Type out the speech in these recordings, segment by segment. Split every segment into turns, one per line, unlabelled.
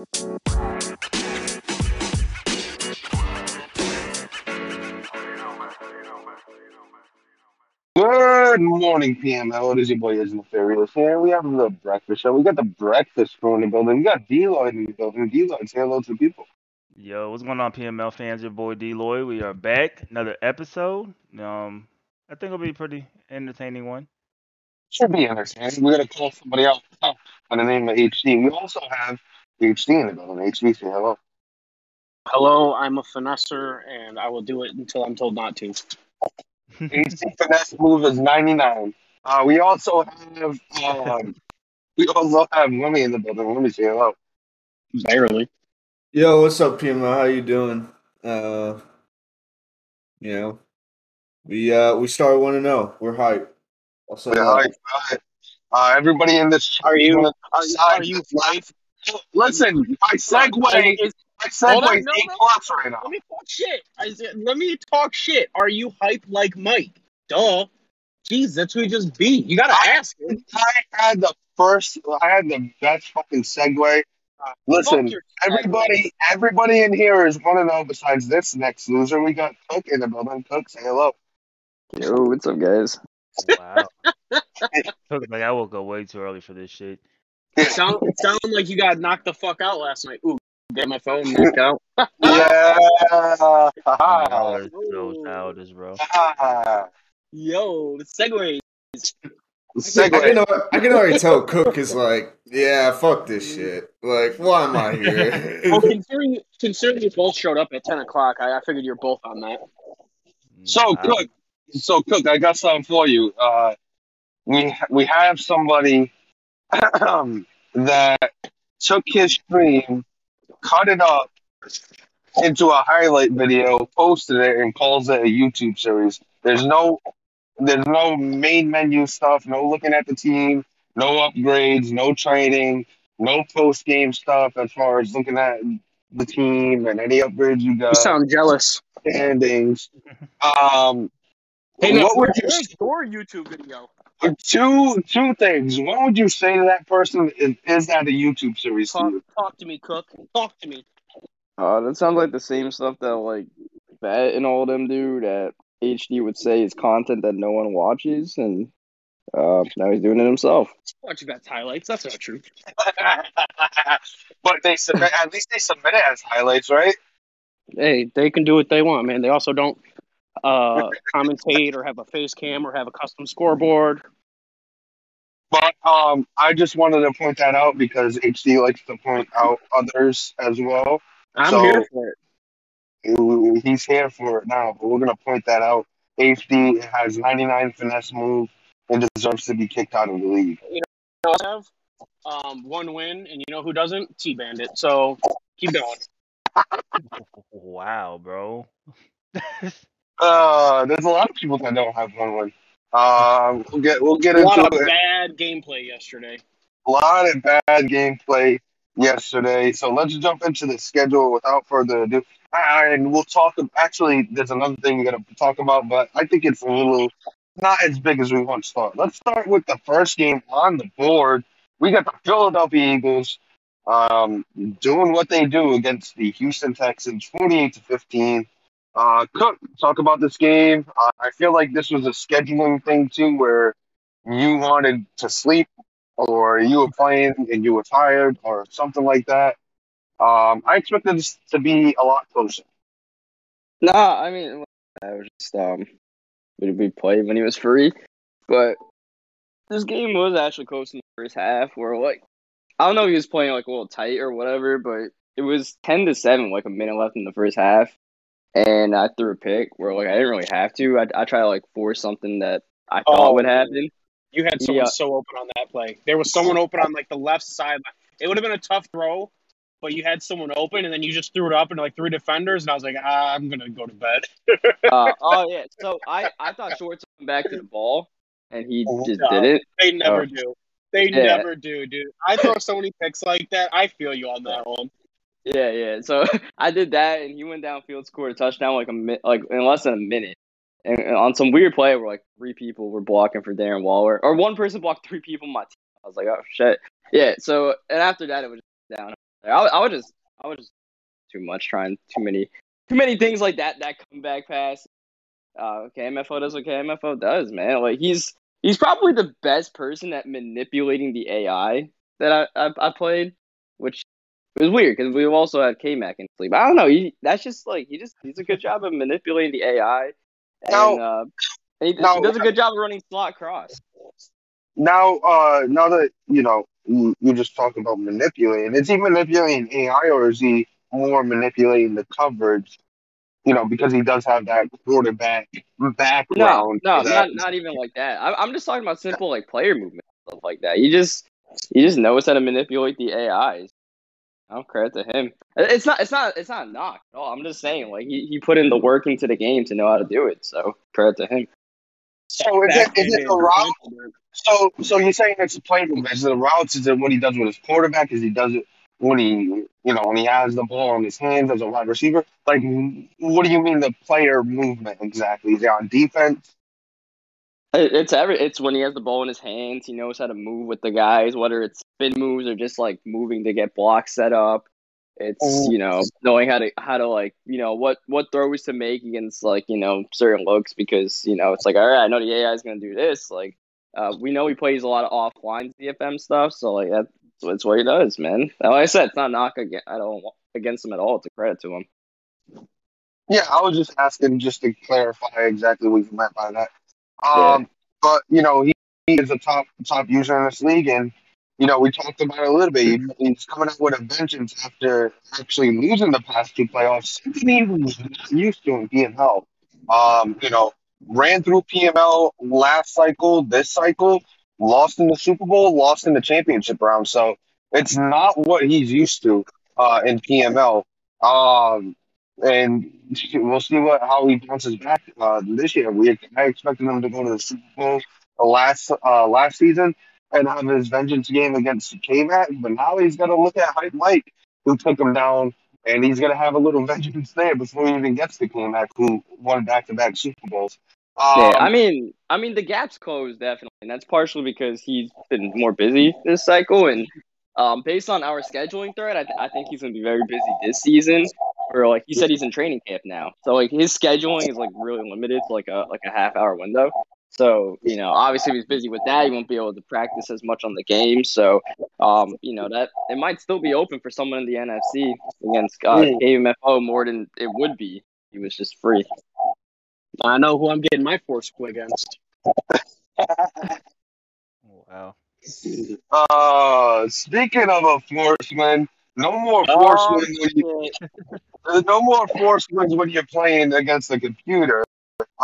Good morning, PML. It is your boy Isma Furious here. We have the breakfast show. We got the breakfast crew in the building. We got D-Lloyd in the building. D-Lloyd, say hello to the people.
Yo, what's going on, PML fans? Your boy D Lloyd. We are back. Another episode. Um, I think it'll be a pretty entertaining one.
Should be entertaining. We're going to call somebody out by the name of HD. We also have HD in the building. HD, say hello.
Hello, I'm a finesser, and I will do it until I'm told not to.
HD finesse move is 99. Uh, we also have um, we also have Remy in the building. Let me say hello.
Barely.
Yo, what's up, Pima? How you doing? Uh, you know, we uh we started one to know. We're hype. I'll say
Yeah,
that.
all right, all right. Uh, everybody in this chat
Are you-
wanna
Are,
decide
are you
this live-
hype?
Listen, my segue,
Is-
my
hold on,
segue is
no,
A
no.
plus right now.
Let me talk shit. I let me talk shit. Are you hype like Mike? Duh. Jeez, that's who he just beat. You gotta ask him.
I had the first, I had the best fucking segue. Listen, everybody, everybody in here is want to know. Besides this next loser, we got Cook in the building. Cook, say hello.
Yo, what's up, guys?
Wow. Took like I woke up way too early for this shit.
It sound, it sounded like you got knocked the fuck out last night. Ooh, get my phone knocked out.
Yeah,
Y'all
haha,
are so childish, bro.
haha.
Yo, the segue.
I
Segue.
can, al- I can already tell Cook is like, yeah, fuck this shit. Like, why am I here?
Well, considering considering you both showed up at ten o'clock, I, I figured you're both on that.
So
Wow.
Cook, so Cook, I got something for you. Uh, we we have somebody that took his stream, cut it up into a highlight video, posted it, and calls it a YouTube series. There's no there's no main menu stuff, no looking at the team, no upgrades, no training, no post game stuff as far as looking at the team and any upgrades you got.
You sound jealous.
standings. Um,
Hey,
what would you
where's your YouTube video?
Two two things? What would you say to that person? Is, is that a YouTube series
Talk,
you?
talk to me, Cook. Talk to me.
Uh, that sounds like the same stuff that like Bat and all them do that HD would say is content that no one watches, and uh, now he's doing it himself.
Watch Bet's highlights. That's not true.
but they submit at least they submit it as highlights, right?
Hey, they can do what they want, man. They also don't uh, commentate or have a face cam or have a custom scoreboard.
But um, I just wanted to point that out because HD likes to point out others as well.
I'm
So-
here for it.
He's here for it now, but we're gonna point that out. HD has 99 finesse move and deserves to be kicked out of the league.
You know, I have um, one win, and you know who doesn't? T Bandit. So keep going.
Wow, bro.
Uh, there's a lot of people that don't have one win. Um, we'll get we'll get
A lot of
it.
bad gameplay yesterday.
A lot of bad gameplay yesterday. So let's jump into the schedule without further ado. And we'll talk. Actually, there's another thing we got to talk about, but I think it's a little not as big as we once thought. Let's start with the first game on the board. We got the Philadelphia Eagles um, doing what they do against the Houston Texans, 48 to 15. Uh, Cook, talk about this game. Uh, I feel like this was a scheduling thing too, where you wanted to sleep or you were playing and you were tired or something like that. Um, I expected this to be a lot closer.
Nah, I mean, I was just um, we played when he was free, but this game was actually close in the first half. Where like, I don't know if he was playing like a little tight or whatever, but it was ten to seven, like a minute left in the first half, and I threw a pick where like I didn't really have to. I I tried to like force something that I thought
Oh.
would happen.
You had someone
Yeah.
so open on that play. There was someone open on like the left side. It would have been a tough throw, but you had someone open, and then you just threw it up into like three defenders, and I was like, ah, I'm gonna go to bed.
Uh, oh yeah, so I I thought Shorts would come back to the ball, and he just
No.
didn't.
They never
Oh.
do. They
Yeah.
never do, dude. I throw so many picks like that. I feel you on that one.
Yeah, yeah. So I did that, and he went downfield, scored a touchdown like a mi- like in less than a minute. And, and on some weird play where like three people were blocking for Darren Waller, or one person blocked three people on my team. I was like, oh shit. Yeah. So and after that, it was down. I, I would just, I was just too much trying too many, too many things like that. That comeback pass. Uh, KMFO does what KMFO does, man. Like he's he's probably the best person at manipulating the AI that I I, I played, which was weird because we also had K Mac in sleep. I don't know. He, that's just like he just he's a good job of manipulating the AI, and
Now-
uh, and he,
now-
he does a good job of running slot cross.
Now, uh, now that you know, you, you just talked about manipulating. Is he manipulating AI, or is he more manipulating the coverage? You know, because he does have that quarterback
No,
background.
no,
that-
not not even like that. I, I'm just talking about simple like player movement stuff like that. You just you just knows how to manipulate the AIs. Oh, credit to him. It's not it's not it's not a knock at all. I'm just saying like he, he put in the work into the game to know how to do it. So credit to him.
So is it, is it the route? So, so you're saying it's a play movement? Is it the routes? Is it what he does with his quarterback? Is he does it when he, you know, when he has the ball in his hands as a wide receiver? Like, what do you mean the player movement exactly? Is he on defense?
It- It's every it's when he has the ball in his hands. He knows how to move with the guys, whether it's spin moves or just like moving to get blocks set up. It's
Oh.
you know knowing how to how to like you know what what throws to make against like you know certain looks because you know it's like all right I know the AI is gonna do this like uh, we know he plays a lot of offline CFM stuff so like that's that's what he does man. Like I said, it's not knock against I don't against him at all. It's a credit to him.
Yeah, I was just asking just to clarify exactly what you meant by that. Um, but you know, he, he is a top top user in this league, and you know, we talked about it a little bit. He, he's coming out with a vengeance after actually losing the past two playoffs. Something he was not used to in PML. Um, you know, ran through PML last cycle, this cycle, lost in the Super Bowl, lost in the championship round. So it's not what he's used to uh, in PML. Um, and we'll see what how he bounces back uh, this year. We I expected him to go to the Super Bowl last uh, last season and have his vengeance game against K-Mac, but now he's got to look at Hype Mike, who took him down, and he's going to have a little vengeance there before he even gets to K-Mac, who won back-to-back Super Bowls. Um,
Yeah, I mean, I mean the gap's closed definitely, and that's partially because he's been more busy this cycle, and um, based on our scheduling thread, I, th- I think he's gonna be very busy this season. Or like he said, he's in training camp now, so like his scheduling is like really limited to like a like a half hour window. So you know, obviously, if he's busy with that, he won't be able to practice as much on the game. So, um, you know that it might still be open for someone in the NFC against uh,
Mm.
KMFO more than it would be. He was just free.
I know who I'm getting my force quit against.
Wow.
uh, speaking of a force win, no more force
Oh,
wins when you, no more force wins when you're playing against the computer.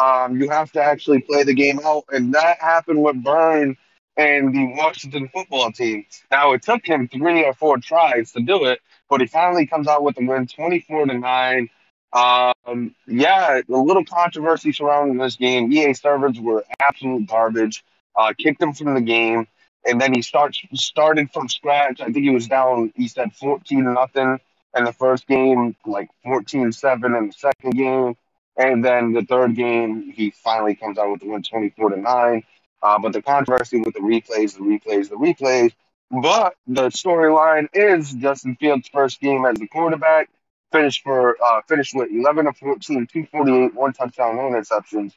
Um, you have to actually play the game out, and that happened with Burn and the Washington football team. Now it took him three or four tries to do it, but he finally comes out with a win, twenty-four to nine. Um, yeah, a little controversy surrounding this game. EA servers were absolute garbage. Uh, kicked him from the game, and then he starts started from scratch. I think he was down. He said fourteen nothing in the first game, like 14-7 in the second game, and then the third game he finally comes out with the win, twenty-four to nine. Uh, but the controversy with the replays, the replays, the replays. But the storyline is Justin Fields' first game as the quarterback finished for uh, finished with 11 of 14, 248, one touchdown, no interceptions.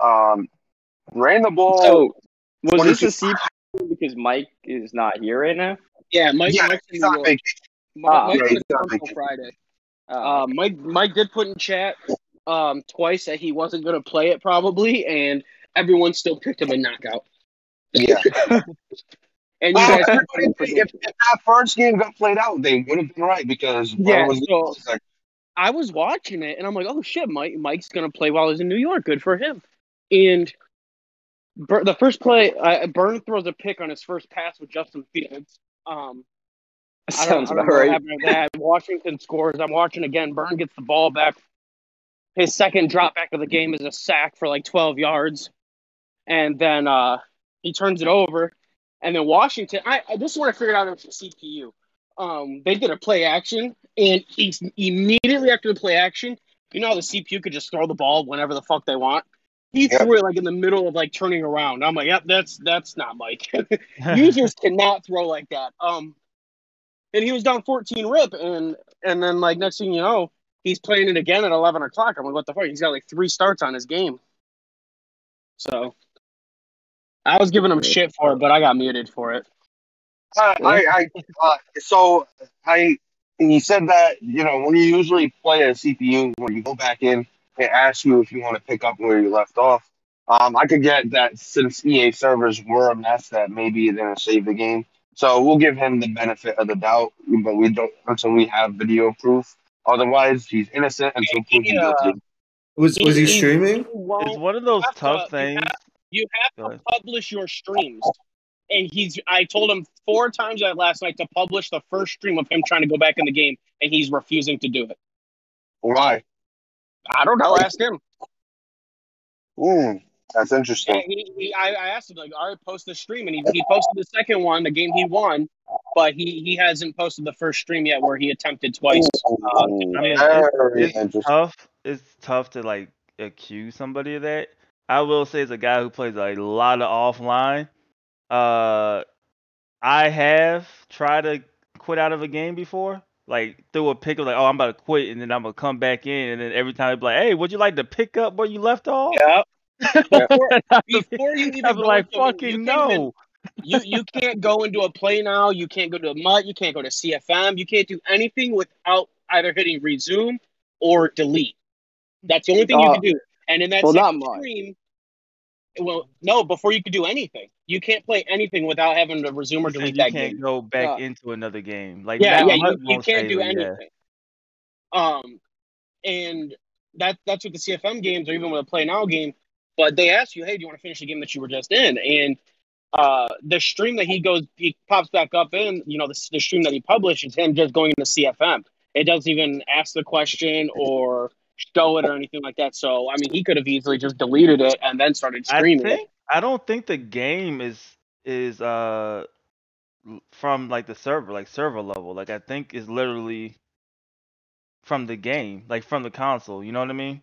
Um, ran the ball.
So was this a CPU because Mike is not here right now?
Yeah, Mike.
yeah,
Mike's in
he's
New
on vacation.
Mike,
Ah,
Mike's
yeah,
in
he's on
York till
vacation.
Friday.
Uh,
Um, Mike Mike did put in chat um, twice that he wasn't going to play it probably, and everyone still picked him a knockout.
Yeah.
And you
Well,
guys,
everybody- if, if that first game got played out, they would have been right because
Yeah,
was
so-
like,
I was watching it, and I'm like, oh shit, Mike Mike's going to play while he's in New York. Good for him. And Bur- the first play, uh, Burn throws a pick on his first pass with Justin Fields. Um, I don't,
sounds
I don't
about right.
that. Washington scores. I'm watching again. Burn gets the ball back. His second drop back of the game is a sack for like 12 yards, and then uh, he turns it over. And then Washington, I, I this is what I figured out the CPU. Um, they did a play action, and immediately after the play action, you know how the CPU could just throw the ball whenever the fuck they want. He
Yep.
threw it like in the middle of like turning around. I'm like, yep, that's that's not Mike. Users cannot throw like that. Um, and he was down 14 rip, and and then like next thing you know, he's playing it again at 11 o'clock. I'm like, what the fuck? He's got like three starts on his game. So I was giving him shit for it, but I got muted for it.
Uh, I, I, uh, so I, he said that you know when you usually play a CPU, when you go back in, it asks you if you want to pick up where you left off. Um, I could get that since EA servers were a mess, that maybe it didn't save the game. So we'll give him the benefit of the doubt, but we don't until we have video proof. Otherwise, he's innocent until proven
Yeah.
guilty.
Was was he
He-
streaming?
You
It's one of those
have to-
tough
you
things.
You have to publish your streams. And he's I told him four times that last night to publish the first stream of him trying to go back in the game, and he's refusing to do it.
Why?
I don't know. Ask him.
Hmm, that's interesting.
he, he, I, I asked him like, all right, post the stream, and he, he posted the second one, the game he won, but he, he hasn't posted the first stream yet, where he attempted twice. Uh,
I mean, it's, it's tough. It's tough to like accuse somebody of that. I will say, as a guy who plays a lot of offline, uh, I have tried to quit out of a game before. Like through a pick of like, oh, I'm about to quit, and then I'm gonna come back in, and then every time they be like, hey, would you like to pick up where you left off?
yeah. Before, before you even
I'd be like,
into-
fucking no.
even- you you can't go into a play now. You can't go to a MUT. You can't go to CFM. You can't do anything without either hitting resume or delete. That's the only thing you
Uh,
can do. And in that
well, not
second stream, well, no, before you could do anything, you can't play anything without having to resume or delete
you
that
can't
game.
go back
Yeah.
into another game. Like
Yeah, yeah, you, you can't do anything. Um, and that that's with the CFM games or even with a play now game. But they ask you, hey, do you want to finish the game that you were just in? And uh, the stream that he goes, he pops back up in, you know, the, the stream that he published is him just going into CFM. It doesn't even ask the question or show it or anything like that. So, I mean, he could have easily just deleted it and then started
I
streaming it.
think I don't think the game is is uh from like the server, like server level. Like I think it's literally from the game, like from the console. You know what I mean?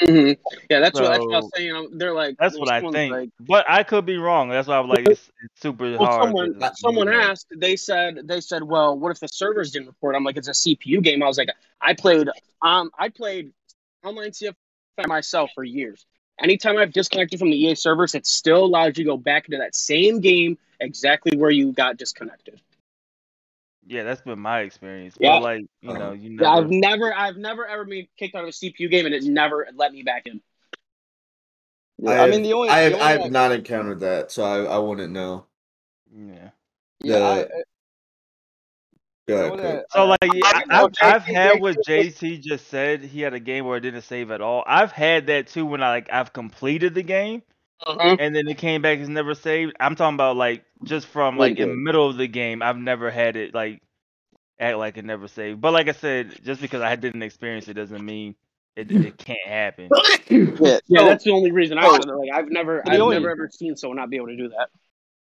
hmm Yeah, that's what, that's what I was saying. They're like,
That's what I think.
like,
But I could be wrong. That's why I'm like it's, it's super
Well,
hard.
someone
to-
someone
you know.
asked. They said they said, well, what if the servers didn't report? I'm like, it's a CPU game. I was like, I played um I played online CFM myself for years. Anytime I've disconnected from the EA servers, it still allows you to go back into that same game exactly where you got disconnected.
Yeah, that's been my experience.
Yeah.
But like you know, you
Yeah,
never.
I've never I've never ever been kicked out of a CPU game and it never let me back in.
I,
I,
have,
mean, the only,
I
the
have, I have not encountered that, so I, I wouldn't know.
Yeah.
yeah, I,
the-
I-
Go
the
ahead,
only-
Coach.
So like yeah,
I
I,
know
I've, I've had what
JT
JT just said. He had a game where it didn't save at all. I've had that too when I like I've completed the game and then it came back as never saved. I'm talking about like just from like in the middle of the game. I've never had it like act like it never saved. But like I said, just because I didn't experience it doesn't mean it it can't happen.
yeah,
Yeah,
so-
that's the only reason I said it. Like I've never
The
I've never ever seen someone not be able to do that.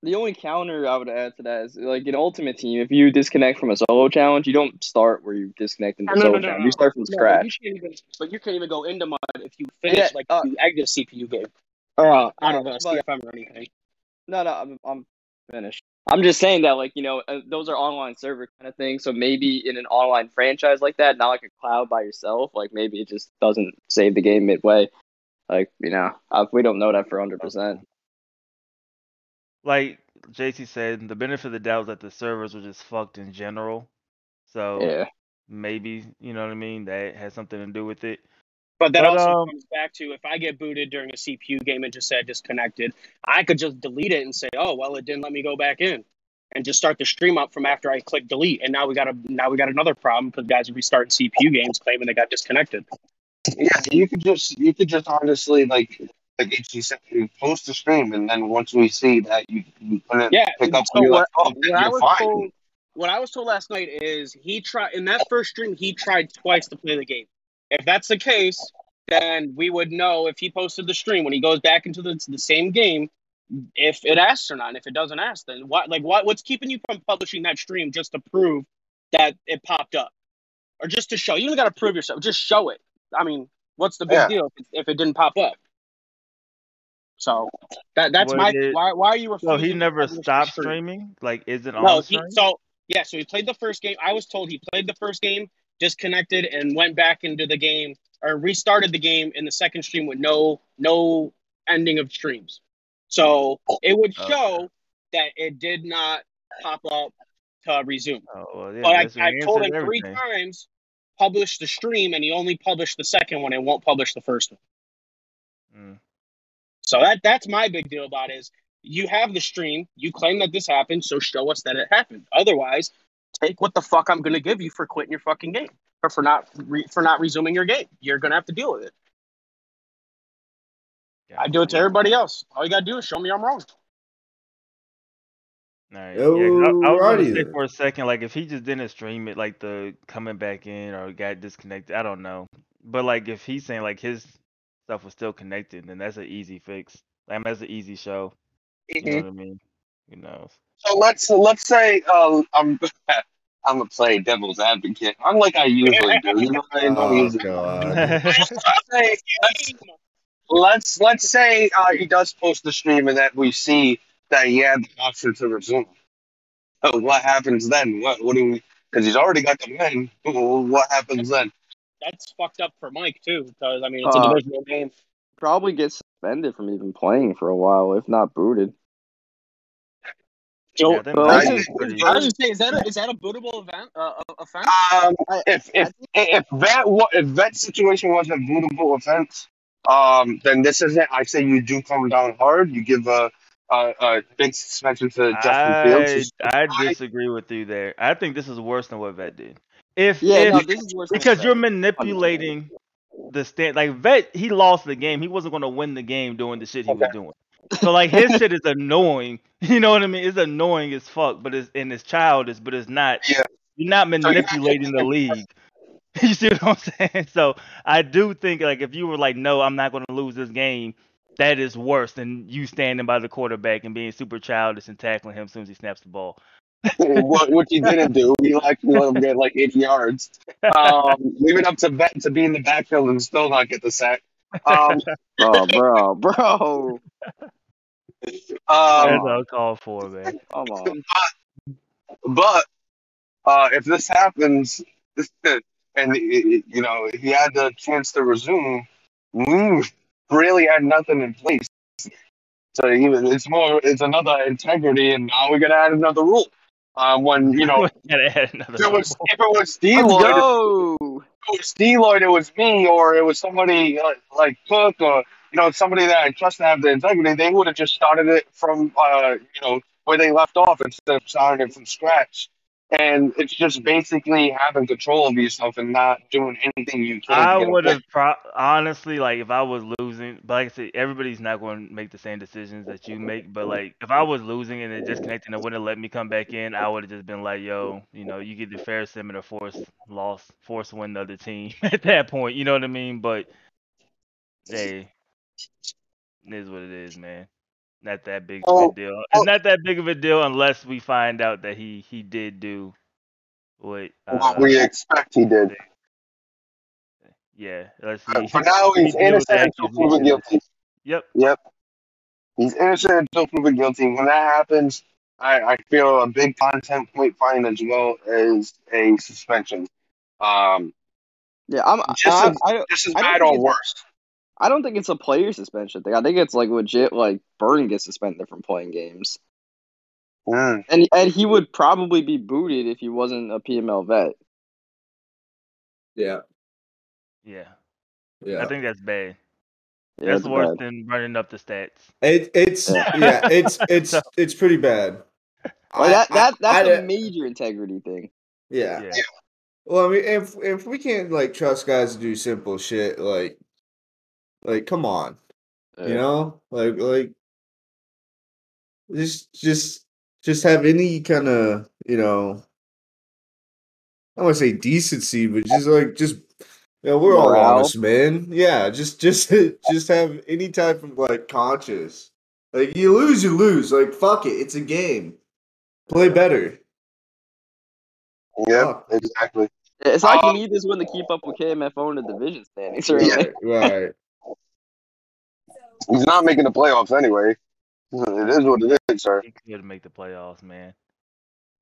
The only counter I would add to that is like in Ultimate Team, if you disconnect from a solo challenge, you don't start where you disconnect in the
No,
solo
no, no,
challenge. You start from scratch.
you even, but you can't even go into mud if you finish
Yeah,
like
uh,
if you exit a CPU game or uh, don't know,
but-
CFM or anything.
No, no, I'm, I'm finished. I'm just saying that, like, you know, uh, those are online server kind of things. So maybe in an online franchise like that, not like a cloud by yourself, like maybe it just doesn't save the game midway. Like, you know, uh, we don't know that for 100%.
Like JC said, the benefit of the doubt is that the servers were just fucked in general. So
Yeah.
maybe you know what I mean. That has something to do with it.
But that
But,
also
um,
comes back to if I get booted during a CPU game and just said disconnected, I could just delete it and say, oh well, it didn't let me go back in, and just start the stream up from after I click delete. And now we got a now we got another problem because guys are restarting CPU games claiming they got disconnected.
Yeah, you could just you could just honestly like like HG said, you post the stream, and then once we see that you, you couldn't
Yeah.
pick up
so what,
off, oh, then
what I
you're
was
fine.
told, what I was told last night is he tried in that first stream he tried twice to play the game. If that's the case, then we would know if he posted the stream when he goes back into the, the same game if it asks or not. And if it doesn't ask, then what? Like what? What's keeping you from publishing that stream just to prove that it popped up, or just to show? You don't got to prove yourself. Just show it. I mean, what's the big
Yeah.
deal if it, if it didn't pop up? So that that's
Was
my
it-
why. Why are you
So he never stopped streaming. Like, is it
No,
on
he, so Yeah, so he played the first game. I was told he played the first game, disconnected, and went back into the game or restarted the game in the second stream with no no ending of streams. So it would show that it did not pop up to resume.
Oh, well, yeah,
but I, I told him three times, publish the stream, and he only published the second one and won't publish the first one.
Mm.
So that that's my big deal about it is you have the stream, you claim that this happened, so show us that it happened. Otherwise, take what the fuck I'm gonna give you for quitting your fucking game or for not re, for not resuming your game. You're gonna have to deal with it. I do it to everybody else. All you gotta do is show me I'm wrong.
All right. Yeah, 'cause I, I was gonna say for a second, like if he just didn't stream it, like the coming back in or got disconnected, I don't know. But like if he's saying like his stuff was still connected, then that's an easy fix. Like that's an easy show. You know what I mean? You know.
So let's let's say uh, I'm I'm gonna play devil's advocate. Unlike I usually do. You know, I don't
Oh
usually.
god.
Let's say, let's, let's let's say uh, he does post the stream and that we see that he had the option to resume. So what happens then? What what do we? Because he's already got the win. What happens then?
That's fucked up for Mike too, because I mean it's a
Uh,
divisional game.
Probably get suspended from even playing for a while, if not booted.
Joe,
Yeah, I think that's
I
this is-
I was
is-
gonna say, is that a, is that a bootable event? Uh, offense?
Um, if if if that wa- if that situation was a bootable offense, um, then this isn't. I say you do come down hard. You give a a, a big suspension to Justin
I
Fields.
I
I-
disagree with you there. I think this is worse than what Vet did. If
Yeah,
if
no, this is worse
because you're manipulating the stand like vet he lost the game. He wasn't going to win the game doing the shit he was doing. So like his shit is annoying. You know what i mean? It's annoying as fuck but it's and it's childish but it's not
Yeah.
you're not manipulating the league. You see what i'm saying? So i do think like if you were like no i'm not going to lose this game that is worse than you standing by the quarterback and being super childish and tackling him as soon as he snaps the ball
what what you didn't do, we like let him get like 80 yards. Um, leave it up to Bet to be in the backfield and still not get the sack. Um,
Oh, bro, bro.
that's
um,
all called for man
Come on.
but uh, if this happens, and you know he had the chance to resume, we really had nothing in place. So even it's more, it's another integrity, and now we're gonna add another rule. Um, when you know,
gotta add another
if it was
rule.
if it was
Let's
D-Lloyd,
go.
it was D-Lloyd, it was me, or it was somebody like, like Cook, or you know somebody that I trust to have the integrity, they would have just started it from uh, you know where they left off instead of starting it from scratch. And it's just basically having control of yourself and not doing anything you can.
I
to get a
would have pro- honestly like if I was losing, but like I said, everybody's not going to make the same decisions that you make. But like if I was losing and it disconnected and it wouldn't let me come back in, I would have just been like, "Yo, you know, you get the fair or force loss, force win the other team at that point." You know what I mean? But hey, it is what it is, man. Not that big of
Oh,
a deal.
oh.
It's not that big of a deal unless we find out that he he did do what. Uh,
what we expect he did.
yeah, let's see.
For now, he's
he deals with the
innocent until proven guilty.
Yep.
Yep. He's innocent until proven guilty. When that happens, I, I feel a big content point fine as well as a suspension. Um,
Yeah, I'm.
Just
I,
as-
I,
just as
don't
bad or
it's-
worse.
I don't think it's a player suspension thing. I think it's like legit. Like Burton gets suspended from playing games,
Mm.
and and he would probably be booted if he wasn't a PML vet.
Yeah.
Yeah.
Yeah.
I think that's bad.
Yeah,
that's worse
bad.
than running up the stats.
It, it's
Yeah.
yeah, it's it's it's pretty bad.
Like that, that that's
I-
a major integrity thing.
yeah.
Yeah.
Well, I mean, if if we can't like trust guys to do simple shit, like, like, come on, you know, like, like, just, just, just have any kind of, you know, I don't want to say decency, but just like, just, you know, we're all honest, man. Yeah, just, just, just have any type of like conscience. Like, you lose, you lose. Like, fuck it, it's a game. Play better.
Yeah,
Fuck.
exactly.
It's like you
Um,
need this one to keep up with KMFO in the division standings.
Yeah.
Right?
He's not making the playoffs anyway. It is what it is, sir.
He could make the playoffs, man.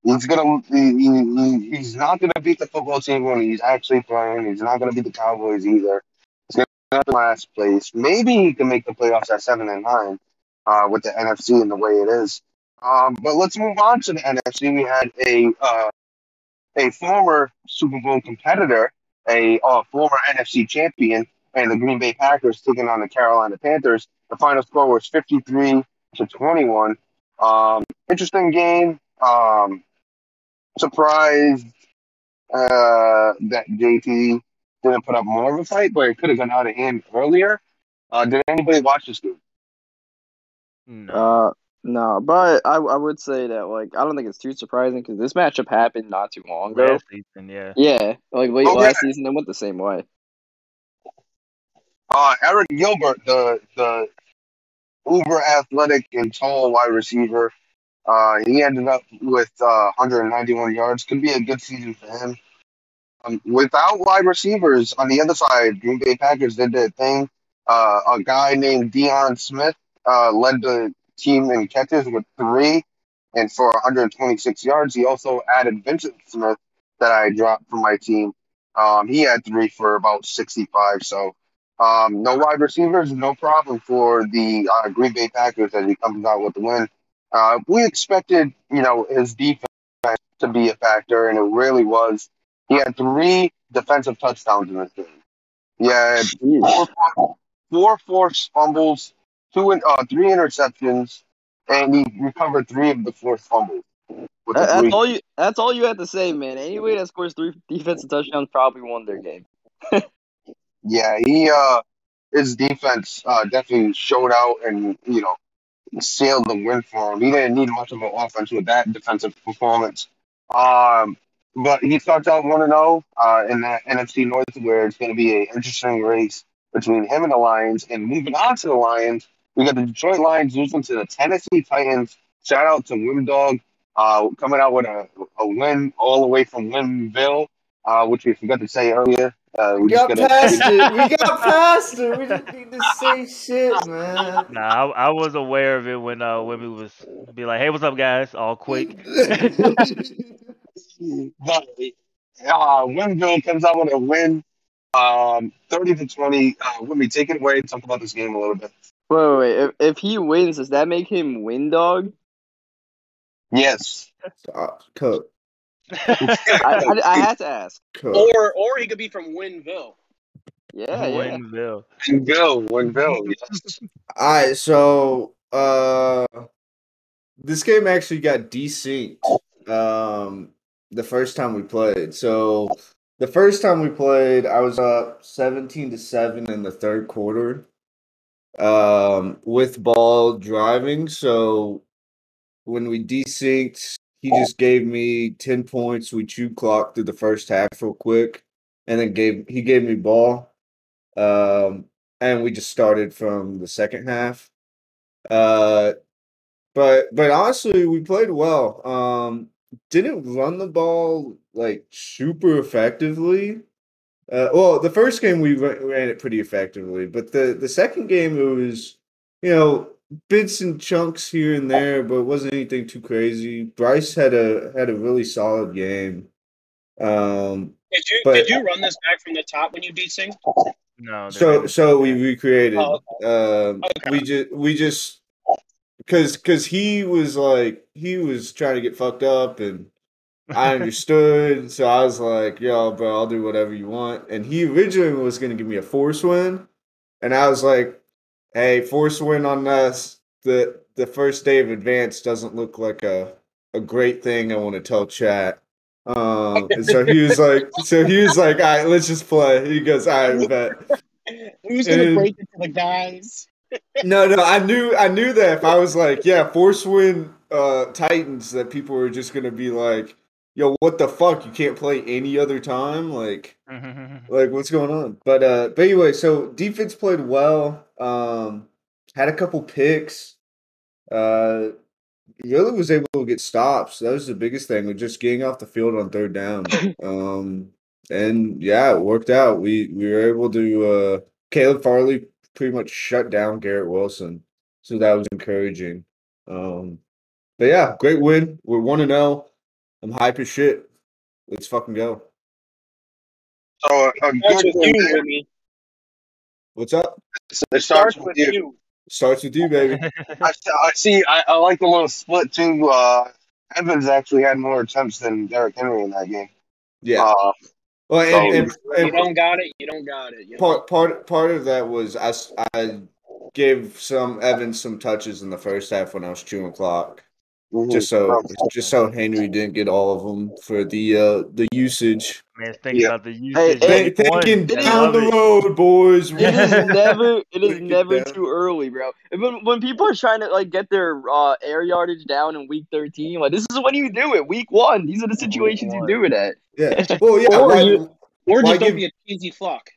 He's gonna. He, he, he's not gonna beat the football team when he's actually playing. He's not gonna beat the Cowboys either. He's gonna be in last place. Maybe he can make the playoffs at seven and nine, uh, with the NFC and the way it is. Um, but let's move on to the NFC. We had a uh, a former Super Bowl competitor, a uh, former NFC champion, and the Green Bay Packers taking on the Carolina Panthers. The final score was fifty three to twenty one. Um, interesting game. Um, surprised uh, that JT didn't put up more of a fight, but it could have gone out of hand earlier. Uh, did anybody watch this game?
No.
Uh, no, but I I would say that like I don't think it's too surprising because this matchup happened not too long ago.
Last season, yeah.
Yeah, like late
Oh,
last
yeah.
season, it went the same way.
Uh, Eric Gilbert, the the uber athletic and tall wide receiver, uh, he ended up with uh, 191 yards. Could be a good season for him. Um, without wide receivers on the other side, Green Bay Packers did their thing. Uh, a guy named Dion Smith uh, led the team in catches with three and for 126 yards. He also added Vincent Smith that I dropped from my team. Um, he had three for about 65. So um, no wide receivers, no problem for the uh, Green Bay Packers as he comes out with the win. Uh, we expected, you know, his defense to be a factor, and it really was. He had three defensive touchdowns in this game. He had
Jeez.
four, four forced fumbles, two, in- uh, three interceptions, and he recovered three of the forced fumbles.
That- that's all you. That's all you had to say, man. Anybody that scores three defensive touchdowns probably won their game.
Yeah, he uh his defense uh definitely showed out and you know sealed the win for him. He didn't need much of an offense with that defensive performance. Um but he starts out one and zero uh in the NFC North where it's gonna be an interesting race between him and the Lions and moving on to the Lions, we got the Detroit Lions losing to the Tennessee Titans. Shout out to Wimdog uh coming out with a, a win all the way from Winville, uh, which we forgot to say earlier. Uh,
We
just
got
gotta-
past it. We got past it. We didn't need to say shit, man.
Nah, I, I was aware of it when uh when we was be like, hey, what's up, guys? All quick.
But uh, Winville comes out with a win, um, thirty to twenty. Uh, Wimmy, take it away and talk about this game a little bit.
Wait, wait, wait. If, if he wins, does that make him win dog?
Yes,
Uh, Cook,
I, I, I had to ask.
Or or he could be from Winville.
Yeah, yeah.
Winville.
Winville, Winville. Yes.
All right, so uh, this game actually got desynced um, the first time we played. So the first time we played, I was up seventeen to seven in the third quarter, um, with ball driving. So when we desynced, he just gave me ten points. We chewed clock through the first half real quick, and then gave he gave me ball. Um, and we just started from the second half. Uh, but but honestly, we played well. Um, didn't run the ball like super effectively. Uh, well, the first game we ra- ran it pretty effectively, but the the second game it was, you know, bits and chunks here and there, but it wasn't anything too crazy. Bryce had a had a really solid game. Um,
Did you
But-
did you run this back from the top when you desync?
No.
So
didn't.
so we recreated.
Oh,
Um,
Okay.
we just we just because because he was like he was trying to get fucked up and I understood. so I was like, "Yo, bro, I'll do whatever you want." And he originally was gonna give me a force win, and I was like, "Hey, force win on us. The the first day of advance doesn't look like a a great thing. I want to tell chat." Um, so he was like, so he was like, all right, let's just play. He goes, all right, bet.
Who's
gonna And-
break it to the guys?
No, no, I knew, I knew that if I was like, yeah, force win, uh, Titans, that people were just gonna be like, yo, what the fuck? You can't play any other time, like, like what's going on? But uh, but anyway, so defense played well. Um, had a couple picks. Uh, really was able to get stops. That was the biggest thing. With just getting off the field on third down. Um, and yeah, it worked out. We we were able to. Uh, Caleb Farley pretty much shut down Garrett Wilson, so that was encouraging. Um, but yeah, great win. We're one and zero. I'm hype as shit. Let's fucking go.
So a, a good
with you. Jimmy.
What's up?
It starts with you.
Starts with you, baby.
I, I see. I, I like the little split too. Uh, Evans actually had more attempts than Derrick Henry in that game.
Yeah.
Uh,
Well, and, and,
You don't got it. You don't got it. You know?
part part part of that was I, I gave some Evans some touches in the first half when I was chewing clock,
mhm.
just so just so Henry didn't get all of them for the uh the usage.
Man, thinking
Yeah.
about the usage.
Hey,
of
Think,
one.
thinking down
Love
the
it.
road, boys.
It is never. It is never
down.
too early, bro. When when people are trying to like get their uh, air yardage down in week thirteen, like this is when you do it. Week one. These are the situations you
one.
do it at.
Yeah. Well, yeah.
Or
why-
you- Or
Why
just don't
give-
be a cheesy fuck.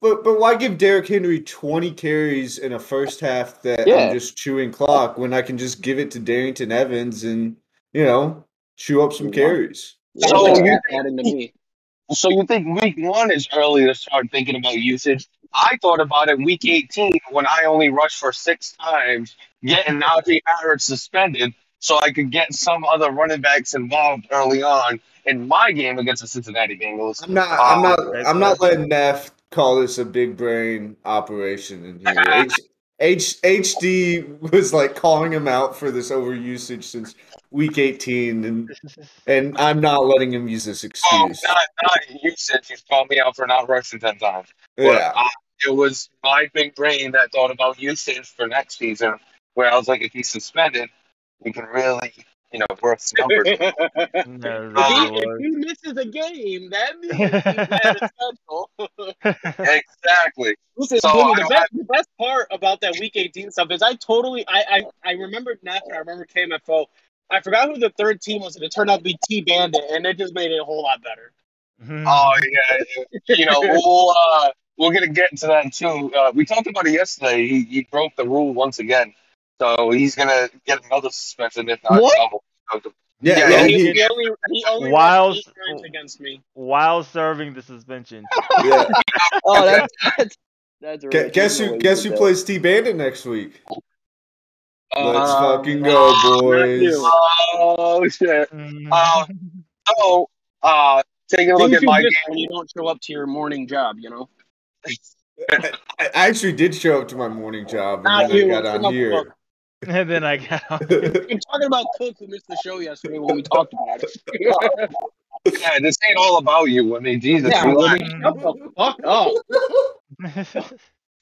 But but why give Derrick Henry twenty carries in a first half that
Yeah.
I'm just chewing clock when I can just give it to Darrynton Evans and you know chew up some carries?
So you
adding to me.
So you think week one is early to start thinking about usage? I thought about it week 18 when I only rushed for six times, getting Najee Harris suspended so I could get some other running backs involved early on in my game against the Cincinnati Bengals.
I'm not I'm not
Uh,
I'm not letting Neff call this a big brain operation in here. H, H HD was like calling him out for this overusage since week 18 and and I'm not letting him use this
Oh,
excuse.
not, not usage. You called me out for not rushing 10 times.
Yeah.
uh, it was my big brain that thought about usage for next season, where I was like, if he's suspended, we can really, you know, work some numbers.
if,
No, really
he, if he misses a game, that means he's had a special.
exactly.
Listen,
So,
Jimmy, the
don't
best, the best part about that Week 18 stuff is I totally, I, I, I remembered Napster, I remember KMFO. I forgot who the third team was, and it turned out to be T Bandit, and it just made it a whole lot better.
Oh yeah, you know we'll uh, we're gonna get into that too. Uh, we talked about it yesterday. He, he broke the rule once again, so he's gonna get another suspension if not
What?
double.
Yeah,
Yeah,
yeah,
he,
he-
he only, he only
Wild-
rushed eight times against me.
While serving the suspension.
yeah.
Oh, that's that's that's.
Gu- Guess
There's no
who guess
to
who
do
plays T Bandit next week? Let's
Um,
fucking go,
not
boys.
Oh shit!
Mhm.
Uh, so uh, taking a look
Things
at
you
my game.
when you don't show up to your morning job, you know?
I I actually did show up to my morning job and
Not
then
you,
I got on
a
here.
Cook.
and then I got on.
I'm talking about Cook who missed the show yesterday when we talked about it.
Yeah, this ain't all about you. I mean, Jesus,
yeah,
relax.
Jimmy, shut the fuck up.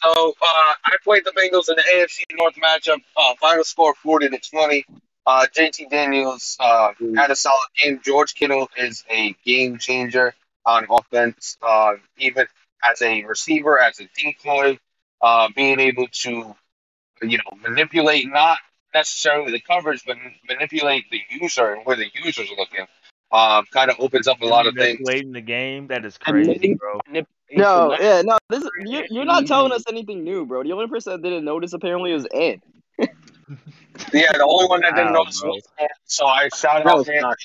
So uh, I played the Bengals in the AFC North matchup. Uh, final score forty to twenty. Uh, JT Daniels uh, had a solid game. George Kittle is a game changer on offense, uh, even as a receiver, as a decoy, uh, being able to, you know, manipulate not necessarily the coverage, but manipulate the user and where the user's looking. Um, kind of opens up a lot of things.
late in the game. That is crazy,
living-
bro.
No, yeah, no. This is, you're, you're not telling us anything new, bro. The only person that didn't notice apparently was Ed.
Yeah, the only one that didn't
Wow,
notice
bro.
was Ant, so I shouted
That
out
was
Ant.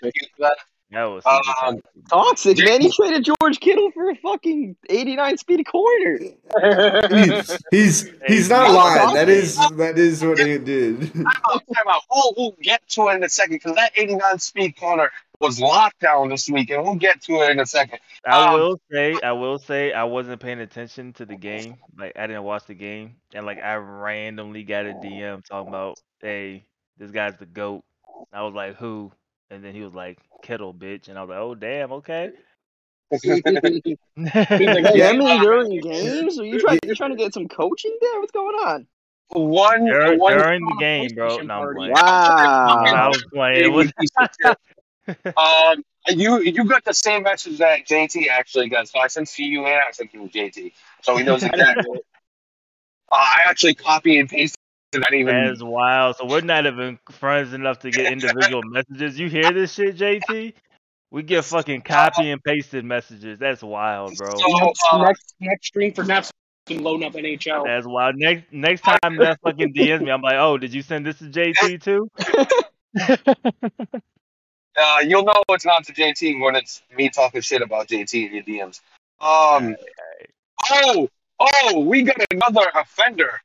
Toxic.
Thank that.
That was
Um,
toxic.
Toxic, man. He traded George Kittle for a fucking 89 speed corner.
he's he's he's not lying. That
Dawson.
is that is what he did.
Time out, time out. We'll, we'll get to it in a second because that 89 speed corner was locked down this week, and we'll get to it in a second.
I
um,
will say, I will say, I wasn't paying attention to the game. Like I didn't watch the game, and like I randomly got a DM talking about, "Hey, this guy's the goat." I was like, "Who?" And then he was like, "Kettle, bitch," and I was like, "Oh damn, okay."
like, "Oh,
Yeah,
yeah,
I mean, during games? Are you trying, you trying to get some coaching there? What's going on?
One,
Dur-
one
during the game, bro. No, I'm playing.
Wow.
I was playing. It was
piece um, you you got the same message that JT actually got. So I sent to you and I sent to JT, so he knows exactly. Uh, I actually copy and pasted. Not even.
That's wild. So we're not even friends enough to get individual messages. You hear this shit, JT? We get fucking copy and pasted messages. That's wild, bro.
So,
Next,
uh,
next, next stream for Naps can load up NHL.
That's wild. Next next time that fucking DMs me, I'm like, oh, did you send this to JT too?
Uh, you'll know it's not to JT when it's me talking shit about JT in your DMs. Um. Oh, oh, we got another offender.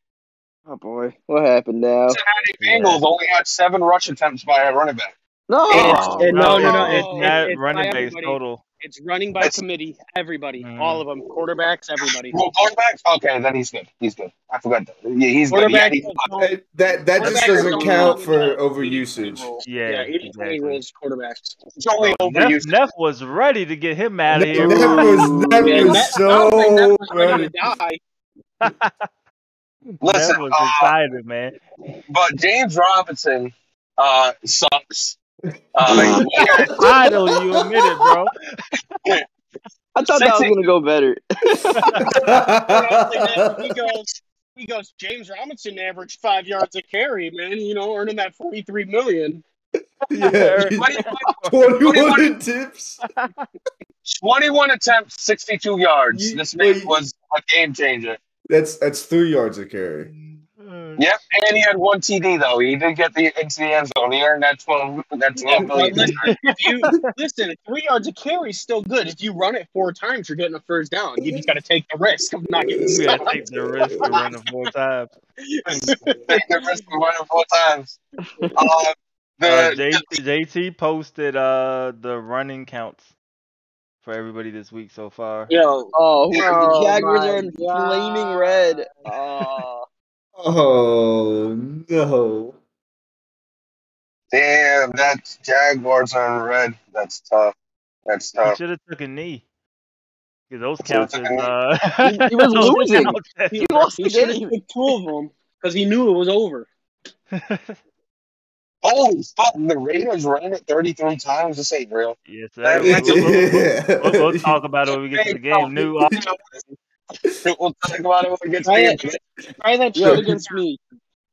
Oh boy, what happened now?
Cincinnati Bengals only had seven rush attempts by a running back.
No,
It's-
It's, no, no, no.
it's,
It's,
it's not
it's, it's
running
by
base total.
It's running by
It's-
committee. Everybody,
Mhm.
all of them, quarterbacks, everybody.
Well, quarterbacks. Okay, then he's good. He's good. I forgot that. Yeah, he's good. Yeah,
Quarterbacks
he's,
don't-
That that, that just doesn't count for
in the
overusage.
Yeah,
yeah, 80
exactly.
rules quarterbacks.
he's only
Oh, Neff,
overused.
Neff was ready to get him out of
Neff
here.
was- Neff was so
I don't think Net was ready
ready.
to die.
Listen,
Neff was
uh,
excited, man.
But James Robinson uh, sucks. Uh, yeah,
you admit it, bro.
I thought that was gonna go better.
he goes, he goes. James Robinson averaged five yards a carry, man. You know, earning that forty-three million.
yeah, 21 tips.
21 attempts, 62 yards.
You-
this man was a game changer.
That's that's three yards of carry.
Yep, and he had one TD though. He did get the into the end zone. He earned that 12 that 12
But
million.
listen, if you listen, three yards of carry is still good. If you run it four times, you're getting a first down. You just got to take the risk of not getting
You gotta
stopped.
take the risk of running four times.
Take the risk of running four times. Uh, the,
Uh, JT, JT posted uh the running counts for everybody this week so far.
Yo,
Oh, the
Oh
Jaguars are in flaming red. Oh,
Oh no.
damn, that Jaguars are in red. That's tough. That's
He
tough.
should have took a knee. Cause those
Should've
counts
took
is
a knee.
uh
He- he was losing. he lost
he
the
should have
game.
took two of them because he knew it was over.
Holy fuck, the Raiders ran it 33 times. This ain't real.
yes, sir. We'll, we'll-
Yeah.
we'll- we'll talk about it when we get to the game. New
we'll talk about it when we get to the game.
Try that
Yo.
shit against me.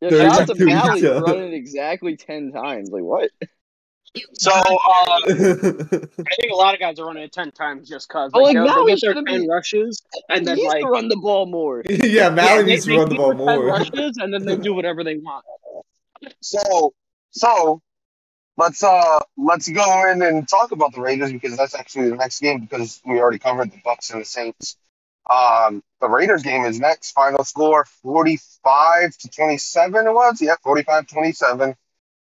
Yeah, shout out to
32
Mally for running exactly ten times. Like what?
So, uh,
I think a lot of guys are running it ten times just cause.
But, like,
they'll-
now
they'll
he shouldn't
ten
be-
rushes and then like
run the ball more.
yeah, Mally
they-
needs to
they
run the ball more.
rushes and then they do whatever they want.
so, so let's uh let's go in and talk about the Raiders because that's actually the next game because we already covered the Bucks and the Saints. Um, the Raiders game is next. Final score forty-five to twenty-seven. It was yeah, 45-27.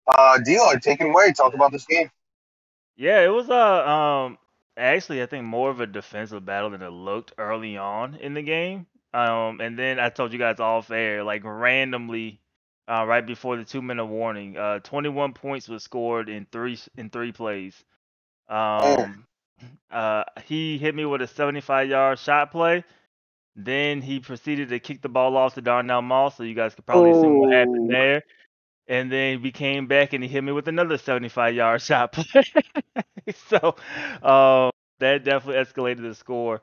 Uh, Deal, take it away. Talk about this game.
Yeah, it was a um actually I think more of a defensive battle than it looked early on in the game. Um and then I told you guys off air, like randomly uh right before the two minute warning, uh twenty one points was scored in three in three plays. Um uh he hit me with a seventy five yard shot play. Then he proceeded to kick the ball off to Darnell Moss, so you guys could probably see what happened
Oh.
there. And then we came back and he hit me with another 75 yard shot play. so um, that definitely escalated the score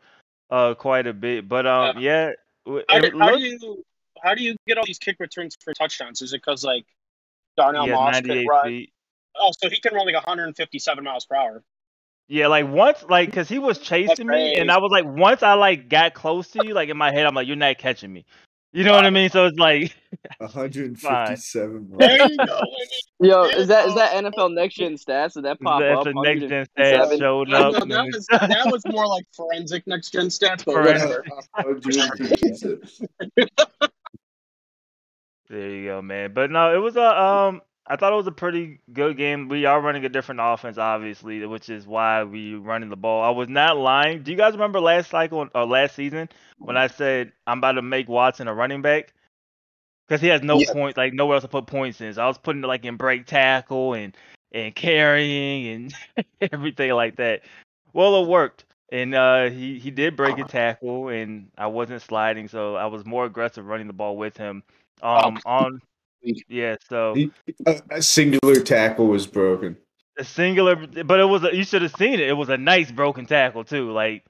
uh, quite a bit. But um, yeah, w-
How do,
it
how do you how do you get all these kick returns for touchdowns? Is it because like Darnell
he has
Moss can run?
feet.
Oh, so he can run like 157 miles per hour.
Yeah, like once, like, cause he was chasing me, and I was like, once I like got close to you, like in my head, I'm like, you're not catching me. You know what I mean? So it's like,
157. bro.
There you go.
Yo, is that is that NFL Next Gen stats? Did that pop
if
up?
the next gen stats showed up.
no, that was that was more like forensic next gen stats, but
Forensic.
whatever.
157.
There you go, man. But no, it was a um I thought it was a pretty good game. We are running a different offense, obviously, which is why we running the ball. I was not lying. Do you guys remember last cycle or last season when I said I'm about to make Watson a running back? Because he has no
Yeah.
points, like nowhere else to put points in. So I was putting it like in break tackle and and carrying and everything like that. Well, it worked, and uh, he he did break a tackle, and I wasn't sliding, so I was more aggressive running the ball with him. Um, on yeah, so
a, a singular tackle was broken.
a singular, but it was a, you should have seen it. It was a nice broken tackle too. Like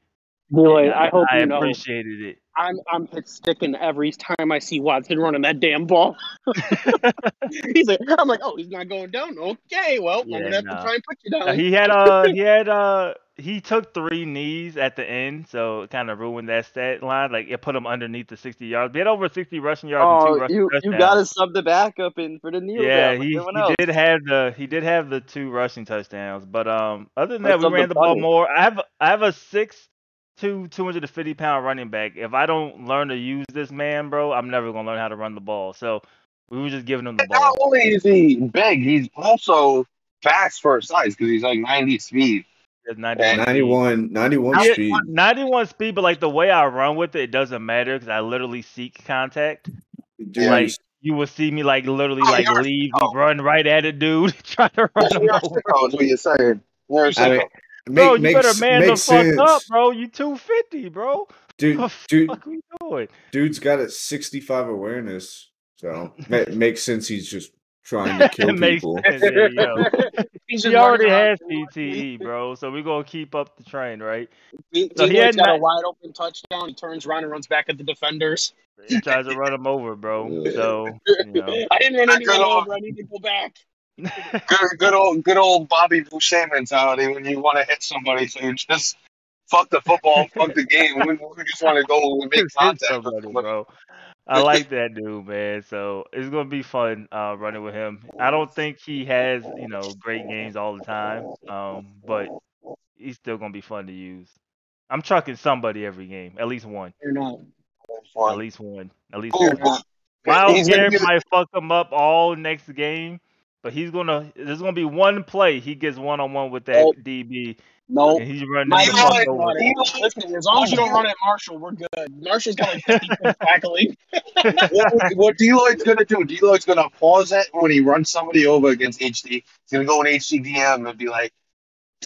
Boy, I hope
I
you know.
appreciated it.
I'm I'm hit sticking every time I see Watson running that damn ball. he's like, I'm like, oh, he's not going down. Okay, well,
Yeah,
I'm gonna have
nah.
to try and put you down.
he had uh he had uh he took three knees at the end, so it kind of ruined that stat line. Like it put him underneath the 60 yards. He had over 60 rushing yards and two
Oh,
rushing
you you gotta sub the backup in for the kneel
Yeah,
down like
he, he did have the he did have the two rushing touchdowns, but um other than
That's
that we ran the ball
funny.
more. I have I have a six two two hundred and fifty pound running back. If I don't learn to use this man, bro, I'm never gonna learn how to run the ball. So we were just giving him the
And not
ball.
only is he big, he's also fast for his size because he's like 90 speed.
It's 91.
91, 91 speed.
91 speed, but like the way I run with it, it doesn't matter because I literally seek contact.
Dude,
Like you will see me like literally
Oh,
like leave
sicko.
and run right at a dude, try to run him
You're
over.
what you're saying. You're a
I
sicko.
mean,
Bro,
make,
you better
makes,
man the
makes
fuck up, bro. You 250, bro.
Dude,
What the
dude,
fuck we doing?
dude's got a 65 awareness. So ma- makes sense he's just trying to kill people.
sense. There you go.
He's
He already has
around.
CTE, bro. So we're gonna keep up the train, right?
D-
So he
D-Lloyd's
had
got a wide open touchdown. He turns around and runs back at the defenders.
He tries to run him over, bro. So you know.
I didn't run
Good
anyone over. I need to go back.
Good, good old, good old Bobby Boucher mentality when you want to hit somebody, so you just fuck the football, fuck the game. We, we just want to go and make contact.
somebody,
somebody.
bro. I like that dude, man. So it's gonna be fun uh, running with him. I don't think he has, you know, great games all the time, um, but he's still gonna be fun to use. I'm trucking somebody every game, at least one,
You're not.
at least one, at least
Ooh,
one.
but
Myles
he's
Garrett might fuck him up all next game, but he's gonna. There's gonna be one play he gets one on one with that
Nope.
DB,
No.
and he's running
My
the
Eli-
fuck
God, Listen, as long as you don't run at Marshall, we're good. Marshall's got like 50 tackling.
what, what D-Lloyd's gonna do? D-Lloyd's gonna pause it when he runs somebody over against HD. He's gonna go in HDDM and be like,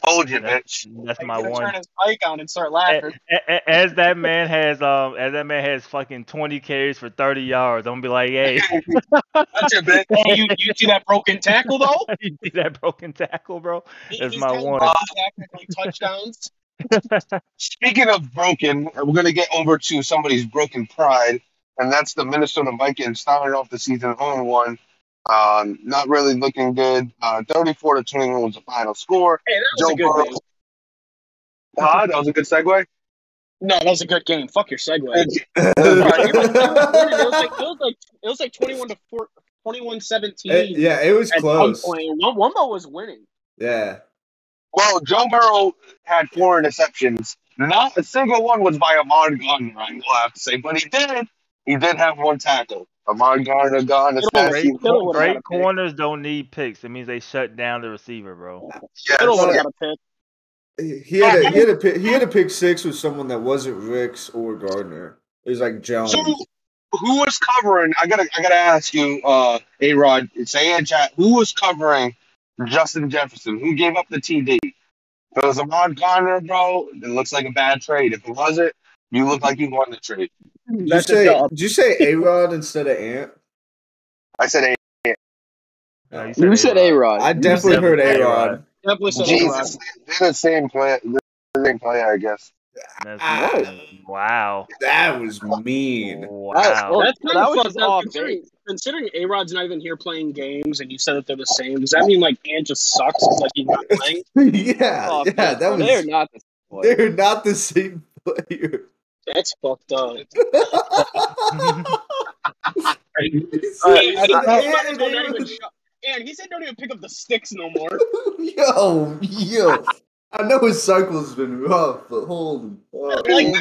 "Told you, bitch."
That's
He's
my
gonna
one.
turn his mic on and start laughing.
a- a- As that man has, um, as that man has fucking 20 carries for 30 yards, I'm gonna be like, hey,
That's your bitch.
Hey, you, you see that broken tackle though?
you see that broken tackle, bro? That's
he's
my one.
broken touchdowns.
Speaking of broken, we're gonna get over to somebody's broken pride, and that's the Minnesota Vikings starting off the season 0 1. Um, not really looking good. Uh, 34 to 21 was the final score.
Hey, that was
Joe
a good
Burrow.
game.
Ah, that was a good segue.
No, that was a good game. Fuck your segue. it
Uh,
was like it was like it was like 21 to 4, 21 17
It- yeah, it was close.
some point. Wum- Wumbo was winning.
Yeah.
Well, Joe Burrow had four interceptions. Not a single one was by Ahmad Gardner, I will have to say, but he did. He did have one tackle. Ahmad Gardner gone this
Kittle-
past
Great.
Kittle
great
had a pick.
corners don't need picks. It means they shut down the receiver, bro.
Kittle would
Yes.
have got a pick.
He had a he had a pick, he had a pick six with someone that wasn't Ricks or Gardner. It was like Jones.
So, who was covering? I gotta, I gotta ask you, uh, A Rod, say in chat, who was covering Justin Jefferson? Who gave up the TD? If it was Ahmad Gardner, bro, it looks like a bad trade. If it wasn't, you look like you won the trade.
Did you
That's a
say did you say A Rod instead of Ant?
I said, A.
No,
You said A Rod.
I definitely heard A
A-Rod.
Definitely said A-Rod.
Jesus, they're the same player. The same player, I guess.
That's,
Ah.
wow.
That was mean.
Wow.
That's
That
kind of
was
fucked up.
off
Considering, considering A Rod's not even here playing games, and you said that they're the same. Does that mean like Ant just sucks? Like he's not playing?
yeah,
Oh,
yeah, that was.
They're
was
not the same player.
they're not the same player.
That's fucked up.
He said-
I don't know.
Ant,
Don't
Ant
even
was-
show- And he said don't even pick up the sticks no more.
Yo, yo. I know his cycle's been rough, but holy fuck.
Like,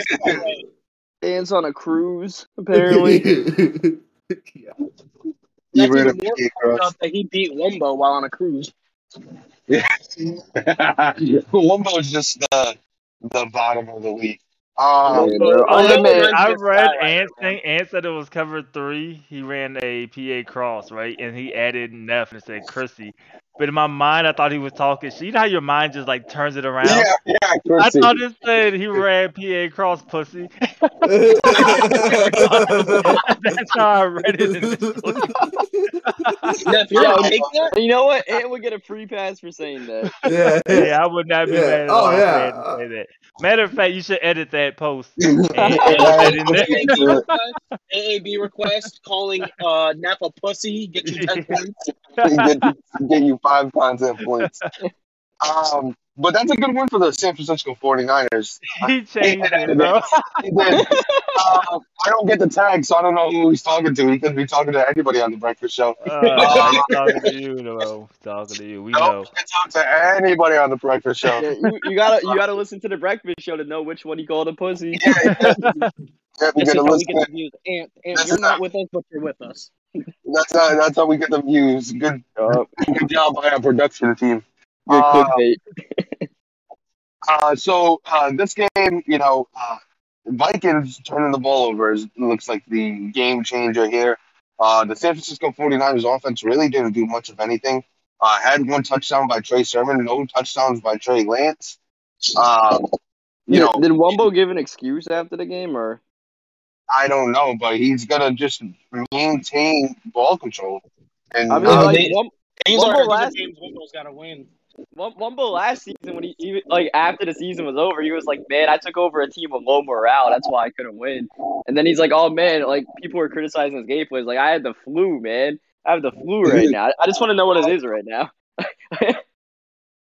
Dan's on a cruise, apparently.
yeah.
You
That's
ran
even
a
more fucked up that he beat Wumbo while on a cruise. Yeah.
Wumbo's just the the bottom of the league. Um,
Yeah.
Oh,
I
no, I read
right
Ant thing. Ant said it was cover three. He ran a PA cross, right? And he added Neff and said Chrissy. But in my mind, I thought he was talking shit. You know how your mind just like turns it around?
yeah, yeah,
I
Chrissy.
thought it said he ran PA cross pussy. That's how I read it. In this clip.
Neff, you're
Yo,
gonna take that?
you know what? Ant would get a free pass for saying that.
yeah.
yeah, I would not be
Yeah.
mad at
Oh,
all. if
yeah.
Ant say that. Matter of fact, you should edit that post.
AAB
And, and put that in there.
request, AAB request calling uh, Neff a pussy. Get you 10 points.
get, get you five content points. Um, but that's a good win for the San Francisco 49ers.
he changed it, bro.
He did. Uh, I don't get the tag, so I don't know who he's talking to. He could be talking to anybody on the Breakfast Show.
Uh, he's talking to you, bro. He's talking to you. We know.
Nope, he can talk to anybody on the Breakfast Show.
Yeah, you, you gotta you gotta listen to the breakfast show to know which one he called a pussy.
Yeah, you
This is
gotta listen.
get the views. Ant, Ant, you're not with us, but you're with us.
That's how, that's how we get the views. Good good job by our production team.
Good
Uh. Uh, so uh, this game, you know, uh, Vikings turning the ball over is, looks like the game changer here. Uh, the San Francisco 49ers offense really didn't do much of anything. Uh, had one touchdown by Trey Sermon, no touchdowns by Trey Lance. Um, you
Did,
know,
did Wumbo give an excuse after the game, or
I don't know, but he's gonna just maintain ball control. And
I mean,
Uh,
like
they-
Wum,
Games
Wumbo
are, these are
last-
games Wumbo's got to win.
Wum- Wumbo last season when he even like after the season was over, he was like, "Man, I took over a team with low morale. That's why I couldn't win." And then he's like, "Oh man, like people were criticizing his game plays. Like I had the flu, man. I have the flu right now. I- I just want to know what it is right now."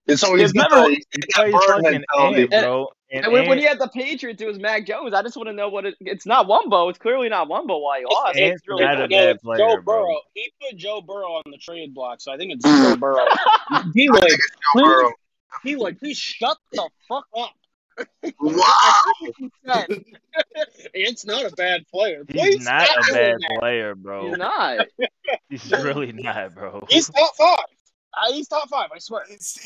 and so he's got
Remember-
the, he's
It's
got
like
bird mentality.
Bro. And
And when, when he had the Patriots, it was Mac Jones. I just want to know what it. It's not Wumbo. It's clearly not Wumbo. Why he lost?
Ant's
It's really
not a
not.
bad
Joe
player, bro.
Burrow. He put Joe Burrow on the trade block, so I think it's Joe Burrow. He like,
Joe Burrow.
he like, please shut the fuck up.
Wow.
He said, it's not a bad player.
He's
Please
not a bad player, bro.
He's not.
He's really not, bro.
He's top five. Uh, he's top five. I swear.
He's-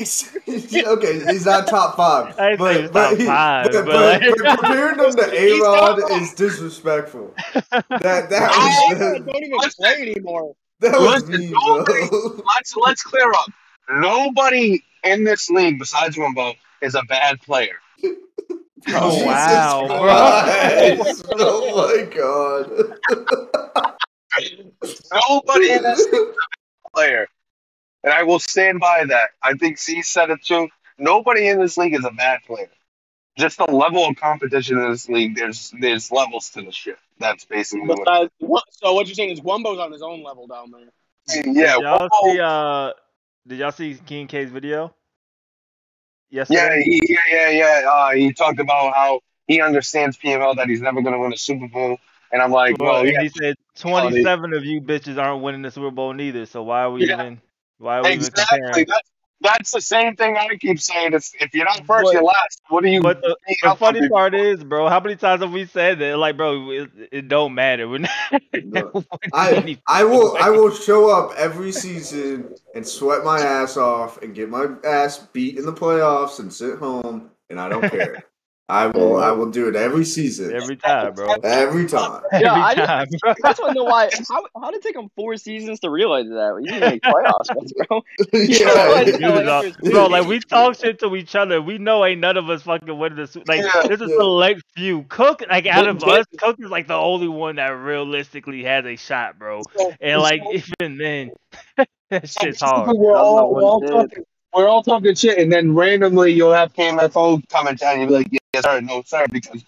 he's- okay, he's not top five.
I ain't say he's top
he-
five,
but,
but
but-
like-
but comparing him to A Rod is disrespectful. That
I
that
don't
was
even play anymore.
that was
Listen,
me,
nobody-
bro.
let's let's clear up. Nobody in this league besides Wumbo is a bad player.
Oh,
Jesus
wow.
Christ. oh my god.
Nobody in this league is a bad player, and I will stand by that. I think C said it too. Nobody in this league is a bad player. Just the level of competition in this league. There's there's levels to the shit. That's basically what.
Besides, what, so what you're saying is Wumbo's on his own level down there.
Yeah,
Did y'all
Wumbo-
see? Uh, did y'all see King K's video?
Yeah,
Yesterday.
he, yeah, yeah, yeah. Uh, he talked about how he understands PML that he's never going to win a Super Bowl, and I'm like,
Well,
well, yeah,
he said twenty-seven of you bitches aren't winning the Super Bowl neither. So why are we
Yeah.
even? Why are we even
exactly. That's, that's the same thing I keep saying. It's, if you're not first,
But-
you're last. What do you?
But the,
think
the
how
funny
people-
part is, bro, how many times have we said that? Like, bro, it, it don't matter. We're not.
Look, I I will I will show up every season and sweat my ass off and get my ass beat in the playoffs and sit home and I don't care. I will I will do it every season.
every time, bro.
Every time.
Every
I just-
time, bro.
I just want to know why. How, how did it take them four seasons to realize that? You didn't make playoffs, once, bro.
yeah.
Dude, uh, bro, like we talk shit to each other. We know ain't none of us fucking winning this. Like
Yeah.
there's a
Yeah.
select few. Cook, like out of us, Cook is like the only one that realistically has a shot, bro. And like even then, that shit's hard.
We're all, we're all talking. We're all talking shit, and then randomly you'll have KMFO come and tell you, be like, yes sir, no sir, because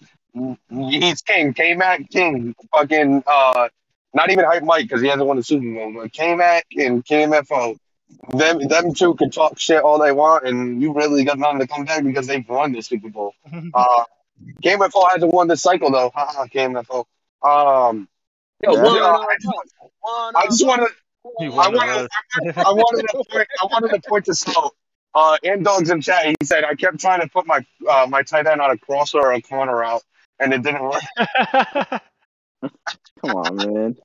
he's king. K Mac King, fucking, uh, not even hype Mike because he hasn't won the Super Bowl, but K Mac and KMFO, them them two can talk shit all they want, and you really got nothing to come back because they've won the Super Bowl. Uh, KMFO hasn't won this cycle though. Haha, KMFO. Um,
Yo,
Yeah.
one
yeah,
on
I just,
one
I just want to.
He
I wanted,
us.
I wanted to point, I wanted to point this out. Uh, and dogs in chat, he said I kept trying to put my uh, my tight end on a crosser or a corner route, and it didn't work.
Come on, man.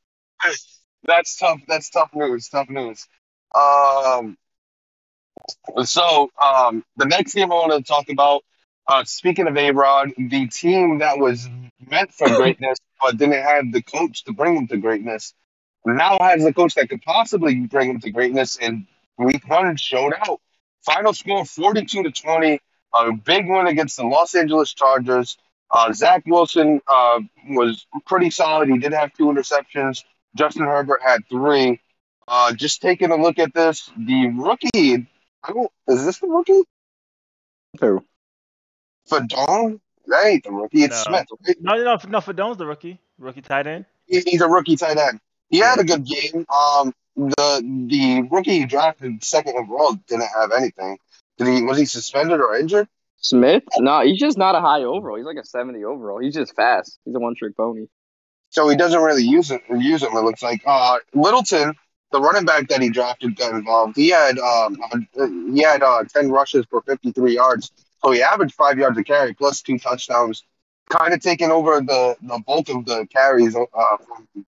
That's tough. That's tough news. Tough news. Um, so um, the next game I wanted to talk about. Uh, speaking of A Rod, the team that was meant for greatness but didn't have the coach to bring them to greatness now has the coach that could possibly bring him to greatness. And week one showed out. Final score 42 to 20. A big win against the Los Angeles Chargers. Uh, Zach Wilson uh, was pretty solid. He did have two interceptions. Justin Herbert had three. Uh, just taking a look at this, the rookie. I don't, is this the rookie?
Who?
Fadon? That ain't the rookie. It's
No.
Smith. Right?
no, no, no. Fadon's the rookie, rookie tight end.
He- He's a rookie tight end. He had a good game. Um, the the rookie he drafted second overall didn't have anything. Did he? Was he suspended or injured?
Smith? No, he's just not a high overall. He's like a 70 overall. He's just fast. He's a one trick pony.
So he doesn't really use it. Use him. It looks like uh, Littleton, the running back that he drafted, got involved. He had um, he had uh, ten rushes for fifty three yards. So he averaged five yards a carry plus two touchdowns. Kind of taking over the, the bulk of the carries uh, from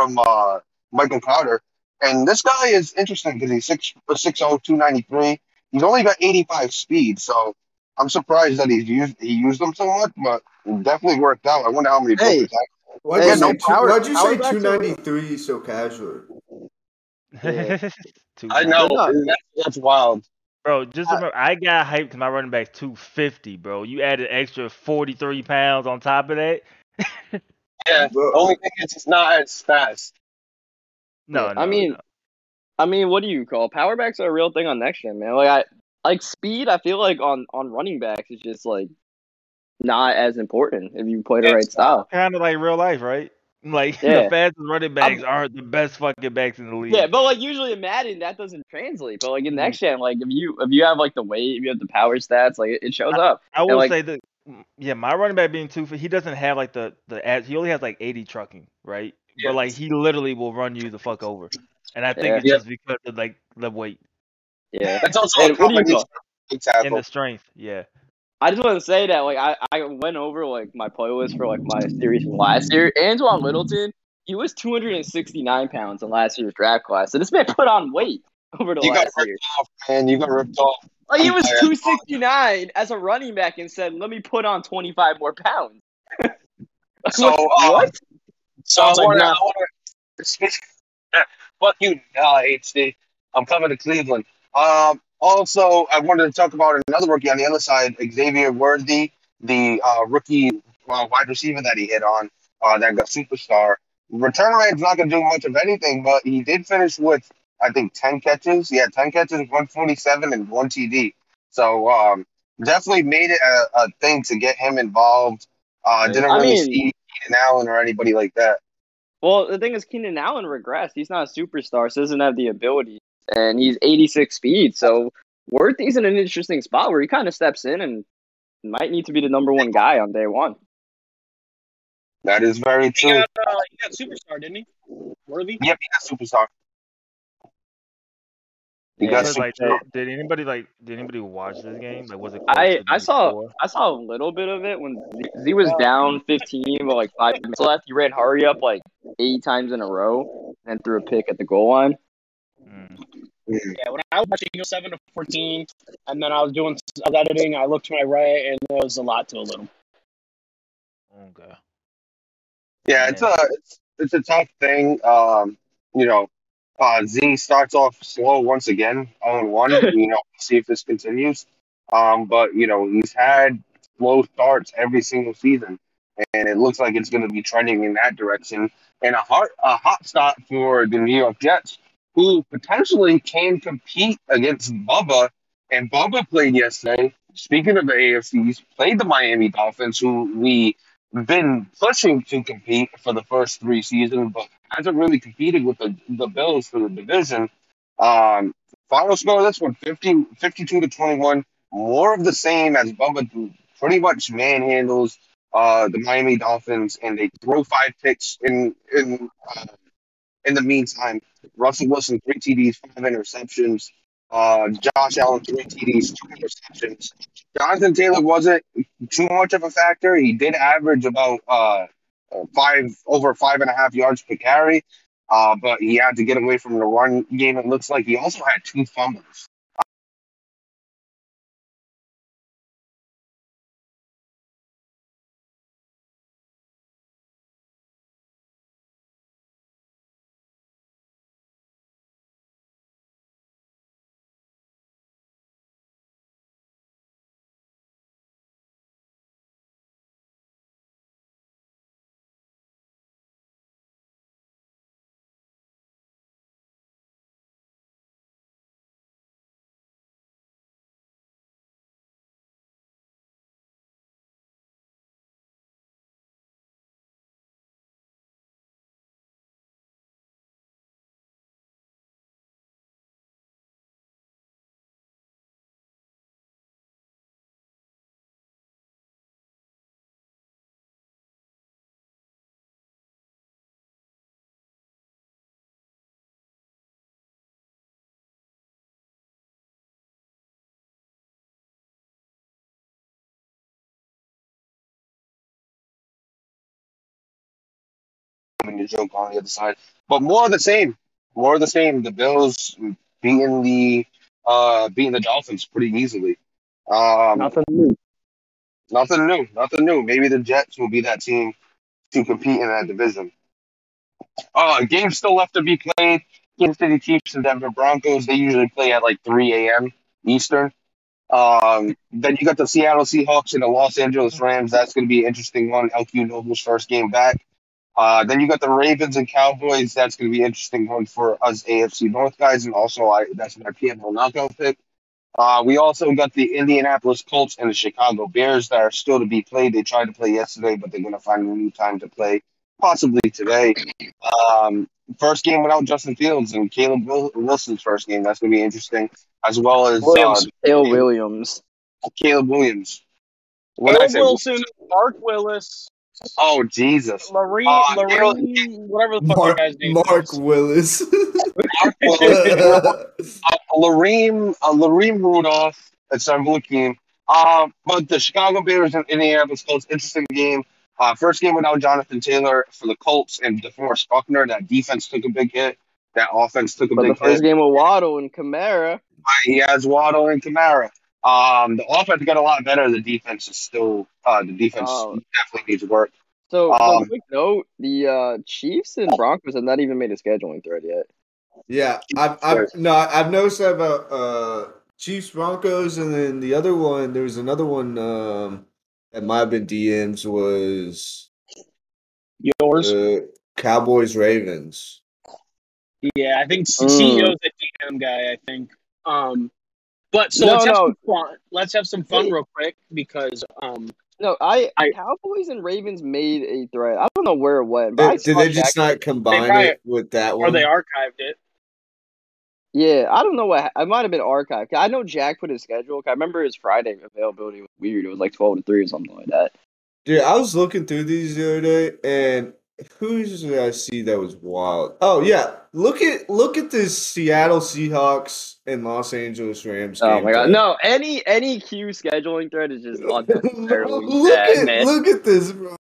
from uh, Michael Carter. And this guy is interesting because he's 6 6'0", 293. He's only got 85 speed, so I'm surprised that he's used he used them so much, but it definitely worked out. I wonder how many
Hey.
players that-
Why'd
Hey,
you
no
say,
power-
why'd you say
power backs
293 so casual?
Too
I know that's, that's wild.
Bro, just remember, I got hyped because my running back's 250, bro. You added extra 43 pounds on top of that?
Yeah,
Bro.
only thing is it's not as fast.
No,
Yeah,
no.
I mean,
no.
I mean, what do you call power backs are a real thing on next gen, man. Like I like speed. I feel like on on running backs is just like not as important if you play the
Yeah,
right style.
kind of like real life, right? Like
Yeah.
the fastest running backs aren't the best fucking backs in the league.
Yeah, but like usually in Madden that doesn't translate. But like in mm-hmm. next gen, like if you if you have like the weight, if you have the power stats, like it, it shows up.
I will
like-
say that, yeah, my running back being two, feet, he doesn't have like the the ad- he only has like 80 trucking, right?
Yeah.
But like he literally will run you the fuck over, and I think
Yeah.
it's
Yeah.
just because of like the weight
Yeah.
That's also
Hey,
a
what do you
combination
call-
of big
and the strength. Yeah,
I just want to say that like I, I went over like my playlist for like my series from last year. Antoine Littleton, he was 269 pounds in last year's draft class. So this man put on weight over the
You got
last year.
ripped off, man. You got ripped off.
Like he was 269 as a running back and said, "Let me put on 25 more pounds."
So, uh,
what?
So I
like
wanna,
math.
I wanna, fuck you, uh, HD. I'm coming to Cleveland. Um, also, I wanted to talk about another rookie on the other side, Xavier Worthy, the uh, rookie uh, wide receiver that he hit on, uh, that got superstar. Return rate's not going to do much of anything, but he did finish with, I think, 10 catches. Yeah, 10 catches, 147, and one TD. So um, definitely made it a, a thing to get him involved. Uh, didn't
I
really
mean-
see Keenan Allen or anybody like that.
Well, the thing is, Keenan Allen regressed. He's not a superstar, so doesn't have the ability, and he's 86 speed. So Worthy's in an interesting spot where he kind of steps in and might need to be the number one guy on day one.
That is very
He
true.
got, uh, he got superstar, didn't he? Worthy.
Yep, he got superstar. He
Yeah,
got
like, did, did anybody like did anybody watch this game? Like, was it?
I I saw
score?
I saw a little bit of it when Z- Z was down 15 but like five minutes left. He ran hurry up like eight times in a row and threw a pick at the goal line.
Mm.
Yeah, when I was watching, he was seven to fourteen, and then I was doing I was editing. I looked to my right, and there was a lot to a little.
Okay.
Yeah, it's a it's, it's a tough thing. Um, you know, uh, Z starts off slow once again, 0 1. You know, see if this continues. Um, but you know, he's had slow starts every single season, and it looks like it's going to be trending in that direction. And a hot a hot start for the New York Jets, who potentially can compete against Bubba. And Bubba played yesterday. Speaking of the AFCs, played the Miami Dolphins, who we been pushing to compete for the first three seasons, but hasn't really competed with the, the Bills for the division. Um, final score this one 50, 52 to 21. More of the same as Bubba pretty much manhandles uh, the Miami Dolphins, and they throw five picks in in uh, in the meantime. Russell Wilson three TDs, five interceptions. Uh, Josh Allen three TDs, two interceptions. Jonathan Taylor wasn't too much of a factor. He did average about uh, uh, five over five and a half yards per carry, uh, but he had to get away from the run game. It looks like he also had two fumbles. And Njoku on the other side. But more of the same. More of the same. The Bills beating the uh beating the Dolphins pretty easily. Um,
Nothing new.
Nothing new. Nothing new. Maybe the Jets will be that team to compete in that division. Uh, games still left to be played. Kansas City Chiefs and Denver Broncos. They usually play at like 3 a.m. Eastern. Um, then you got the Seattle Seahawks and the Los Angeles Rams. That's going to be an interesting one. LQ Noble's first game back. Uh, then you got the Ravens and Cowboys. That's going to be an interesting one for us AFC North guys, and also I, that's my PFL knockout pick. Uh, we also got the Indianapolis Colts and the Chicago Bears that are still to be played. They tried to play yesterday, but they're going to find a new time to play, possibly today. Um, first game without Justin Fields and Caleb Wil- Wilson's first game. That's going to be interesting, as well as
Williams,
uh,
Dale Williams.
Caleb Williams. What
Caleb? Wilson, Mark Willis,
Oh Jesus!
Larry,
Uh,
Larry, whatever the fuck
Mark,
that guy's name
Mark
is.
Willis.
Mark Willis. uh, Lareem, uh, Lareem Rudolph at Lakeem. Um, but the Chicago Bears and Indianapolis Colts, interesting game. Uh, first game without Jonathan Taylor for the Colts and DeForest Buckner. That defense took a big hit. That offense took a
But the
big
first
hit.
game with Waddle and Kamara.
He has Waddle and Kamara. Um, the offense got a lot better. The defense is still uh, the defense
Oh.
definitely needs work.
So, so
Um,
quick note: the uh, Chiefs and Broncos have not even made a scheduling thread yet.
yeah, I've, I've no, I've noticed that about uh, Chiefs Broncos, and then the other one. There was another one um, that might have been DMs was
Yours?
uh, Cowboys Ravens.
Yeah, I think
Mm.
CEO's a DM guy. I think. Um, but so
No,
let's have
no.
some fun. Let's have some fun real quick because um,
No, I,
I-
Cowboys and Ravens made a thread. I don't know where it went, but
Did, did they just
Jack-
not combine
probably-
it with that one?
or they archived it.
Yeah, I don't know what it might have been archived. I know Jack put his schedule. I remember his Friday availability was weird. It was like twelve to three or something like that.
Dude, I was looking through these the other day, and who's did I see that was wild? Oh yeah, look at look at this Seattle Seahawks and Los Angeles Rams.
Oh
game
my god,
today.
no! Any any Q scheduling thread is just unnecessarily
look
bad,
at
man.
look at this, bro.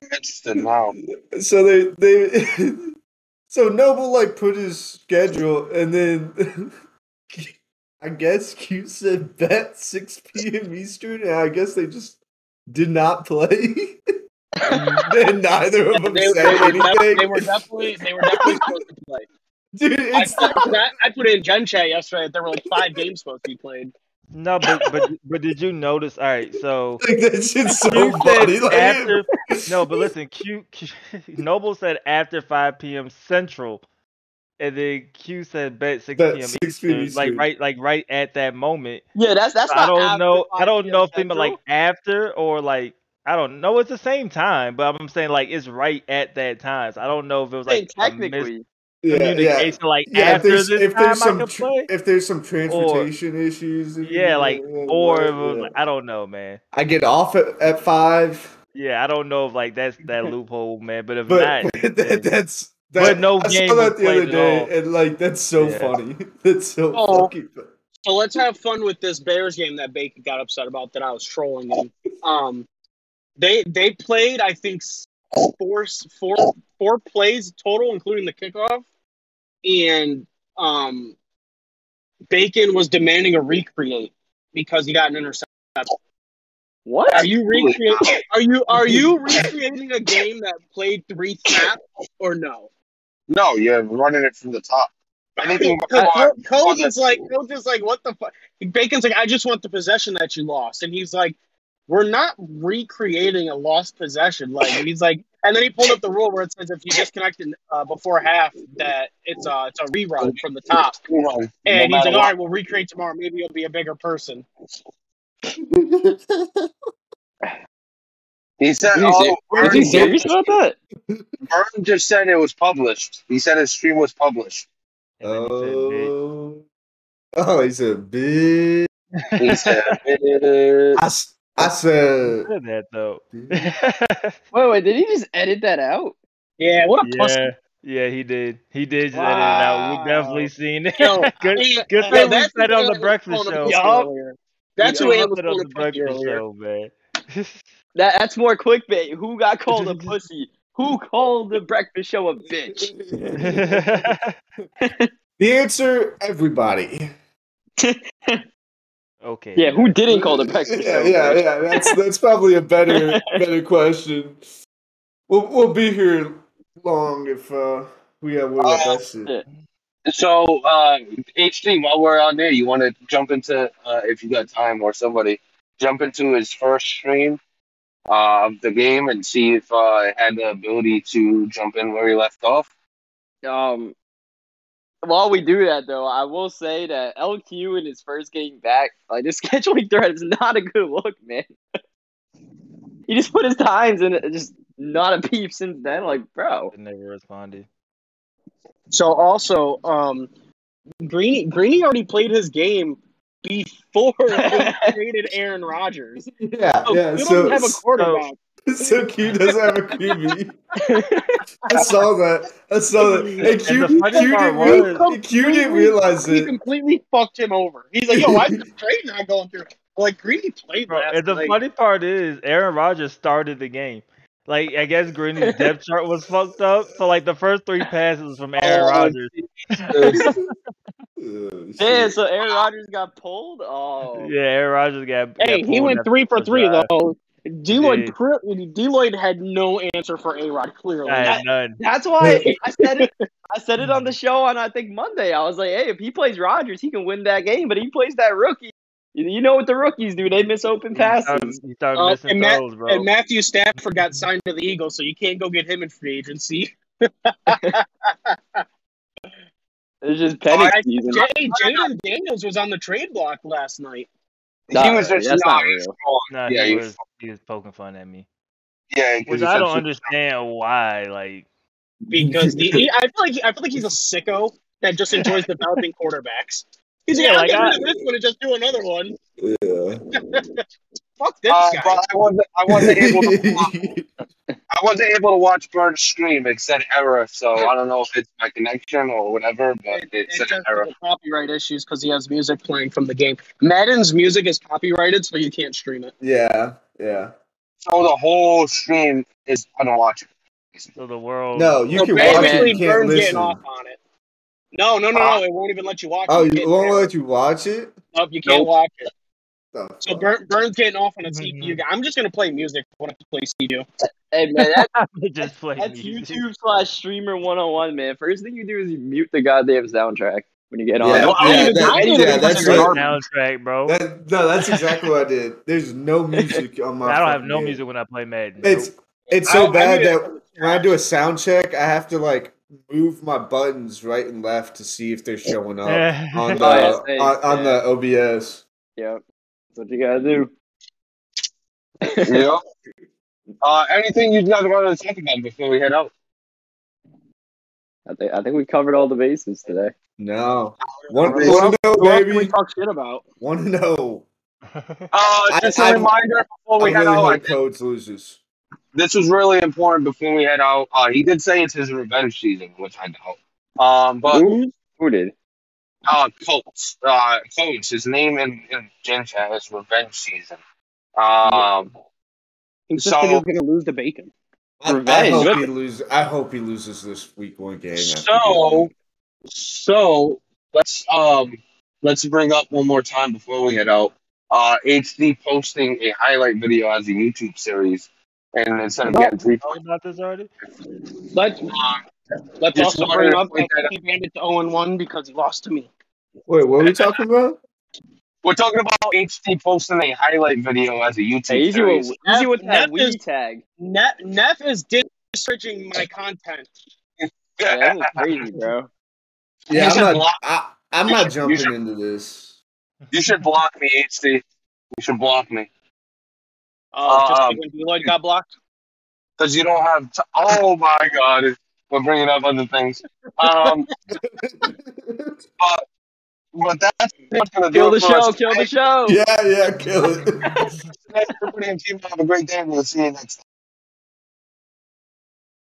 I'm interested now.
So they they so Noble like put his schedule, and then I guess Q said bet six p.m. Eastern, and I guess they just did not play. And neither of them
They,
said
they, were
anything.
they were definitely they were definitely supposed to play.
Dude,
I,
it's
I, I put in Gen Chat yesterday that there were like five games supposed to be played.
No, but but but did you notice? All right, so
like that shit's so
Q
funny.
said
Like,
after. No, but listen, Q, Q Noble said after 5 p.m. Central, and then Q said bet 6
Bet
p.m.
6
Eastern, like right, like right at that moment.
Yeah, that's that's
I
not.
don't
after
know. I don't know if they meant like after or like I don't know. It's the same time, but I'm saying like it's right at that time. So I don't know if it was
Hey,
like a
technically.
yeah, yeah.
like
Yeah, if
after
there's
this
if there's some tr- if there's some transportation issues,
Yeah, like or it was, like, I don't know, man.
I get off at, at five,
Yeah, I don't know if like that's that loophole, man. But if
but
not,
that, that's that,
But no
I
game
saw that the other day, and like that's so
Yeah.
funny. That's so
Oh.
fucking. Funny.
So let's have fun with this Bears game that Bacon got upset about that I was trolling in. Um, they they played I think s- four four four plays total, including the kickoff, and um, Bacon was demanding a recreate because he got an interception.
What?
Are you recreating? Are you are you recreating a game that played three snaps or no?
No, you're running it from the top. Anything
Co-
before,
Co- Coach is like, Coach is like, what the fuck? Bacon's like, I just want the possession that you lost, and he's like, we're not recreating a lost possession. Like, he's like, and then he pulled up the rule where it says if you disconnect in, uh, before half, that it's uh it's a rerun from the top.
you no
And he's like, all right, we'll recreate tomorrow. Maybe you'll be a bigger person.
He said,
Is he
"Oh, Vern,
Is he serious about that?
Vern just said it was published. He said his stream was published.
and he said,
Oh, oh, he's a bitch.
He said.
I, s- I said,
said that though.
Wait, wait, did he just edit that out?
Yeah, what a pussy.
yeah, yeah, he did. He did just edit it out. We definitely seen it.
Yo,
good,
he-
good
yo,
thing we said
who
on the breakfast show.
pussy
Yup.
That's
We
who
said
Ant was
it on the breakfast show, man.
That that's more clickbait. Who got called a pussy? Who called the breakfast show a bitch?
The answer, everybody.
Okay.
Yeah, who didn't call the breakfast
Yeah, yeah, yeah. That's that's probably a better better question. We'll we'll be here long if uh, we have one of
Uh,
that shit.
So, uh, HD, while we're on there, you want to jump into, uh, if you got time or somebody, jump into his first stream uh, of the game and see if uh, it had the ability to jump in where he left off.
Um, while we do that though, I will say that LQ in his first game back, like this scheduling threat is not a good look, man. he just put his times in just not a peep since then. Like, bro,
I never responded.
So also, um, Greeny Greeny already played his game before they traded Aaron Rodgers.
Yeah,
So
yeah.
we
So
don't have a quarterback.
so Q doesn't have a QB. I saw that. I saw that. And Q,
And the
Q didn't,
was-
Q didn't realize
he
it.
completely fucked him over. He's like, "Yo, why is the trade not going through?" Like Greeny played
Bro,
last
and the
night.
funny part is, Aaron Rodgers started the game. Like, I guess Greeny's depth chart was fucked up. So, like, the first three passes was from oh, Aaron
Oh,
Rodgers.
Oh, shit.
So Aaron Rodgers got pulled. Oh,
Yeah, Aaron Rodgers got.
Hey,
got
he went three for three
drive.
though. D-Lloyd,
did.
D-Lloyd had no answer for A Rod. Clearly,
I had none.
that's why I said it. I said it on the show on I think Monday. I was like, hey, if he plays Rodgers, he can win that game. But he plays that rookie. You you know what the rookies do? They miss open
He started,
passes.
he started
Uh,
missing
and Matt-
throws, bro.
and Matthew Stafford got signed to the Eagles, so you can't go get him in free agency.
It's just panic
I-
season.
Jay, Jayden Daniels was on the trade block last night
he was just
that's
no,
not
he's
real.
wrong.
Nah,
yeah,
he
he
was he was poking fun at me,
Yeah, 'cause
which I don't
shit.
understand why. Like,
because the he, I feel like he, I feel like he's a sicko that just enjoys developing quarterbacks. He's
Yeah,
like,
like,
I'll
I-
get rid of this one and just do another one.
Yeah.
Fuck this
Uh,
guy.
but I wasn't, I wasn't able to watch, I wasn't able to watch Burn stream. It said error, so I don't know if it's my connection or whatever, but
It,
it
it's
said
just
error.
copyright issues because he has music playing from the game. Madden's music is copyrighted, so you can't stream it.
yeah, yeah.
So the whole stream is unwatchable.
so the world.
No, you
so
can watch it.
basically,
You can't
Burns
listen.
getting off on it. No, no, no, no. Uh, it won't even let you watch it.
Oh,
it.
won't let you watch it?
Nope, you can't
Nope.
watch it. So
fuck.
Burn, Burns getting off on a. CPU guy. I'm just gonna play music when I play CPU.
Hey man, that,
just play
that's
music.
YouTube slash streamer one on one, man. First thing you do is you mute the goddamn soundtrack when you get on.
Yeah,
Well, I
yeah,
don't
that- yeah, that's
consider
what-
it
soundtrack, bro.
That, no, that's exactly what I did. There's no music on my.
I don't have no
game.
music when I play Madden.
It's
Nope.
it's so
I
bad
made it
that
from the
when I do a sound check, I have to like move my buttons right and left to see if they're showing up on the
Oh, yeah, same,
on, on
yeah.
the OBS.
Yep, that's what you gotta do.
Yeah. Uh, anything you guys want to talk about before we head out?
I think I think we covered all the bases today.
No, one
What
one to know,
Who else can we talk shit about?
One to know.
Uh, just a
I-
reminder before
I
we head
really
out.
Codes loses.
this was really important before we head out. Uh, he did say it's his revenge season, which I doubt. Um, but
Who? Who did?
Uh, Colts, uh, Coach, his name in, in Gen Chat is revenge season. Um,
He just
So-
said he was gonna lose the bacon.
I, I hope he loses. I hope he loses this week one game.
so, so let's um, let's bring up one more time before we head out. Uh, HD posting a highlight video as a YouTube series, and instead of getting three
Talked about this already?
Let's
um,
let's
Just
also bring
to
up
point
that
that
he banded to 0 1 because he lost to me.
Wait, what are we talking about?
we're talking about HD posting a highlight video as a YouTube
Hey, easy
series.
with, easy with that
Neff is-
tag.
Neff, Neff is disparaging my content.
Yeah, that was crazy, bro.
Yeah,
You
I'm not.
block-
I, I'm not
should-
jumping
should-
into this.
You should block me, HD. You should block me.
Uh, just
Um,
like when D-Lloyd got blocked.
because you don't have. T- oh my god, we're bringing up other things. Um, but that's pretty much gonna do
Kill
it
the
for
show,
us
kill the show.
yeah, yeah, kill it.
Everybody, and team. Have a great day. We'll see you next time.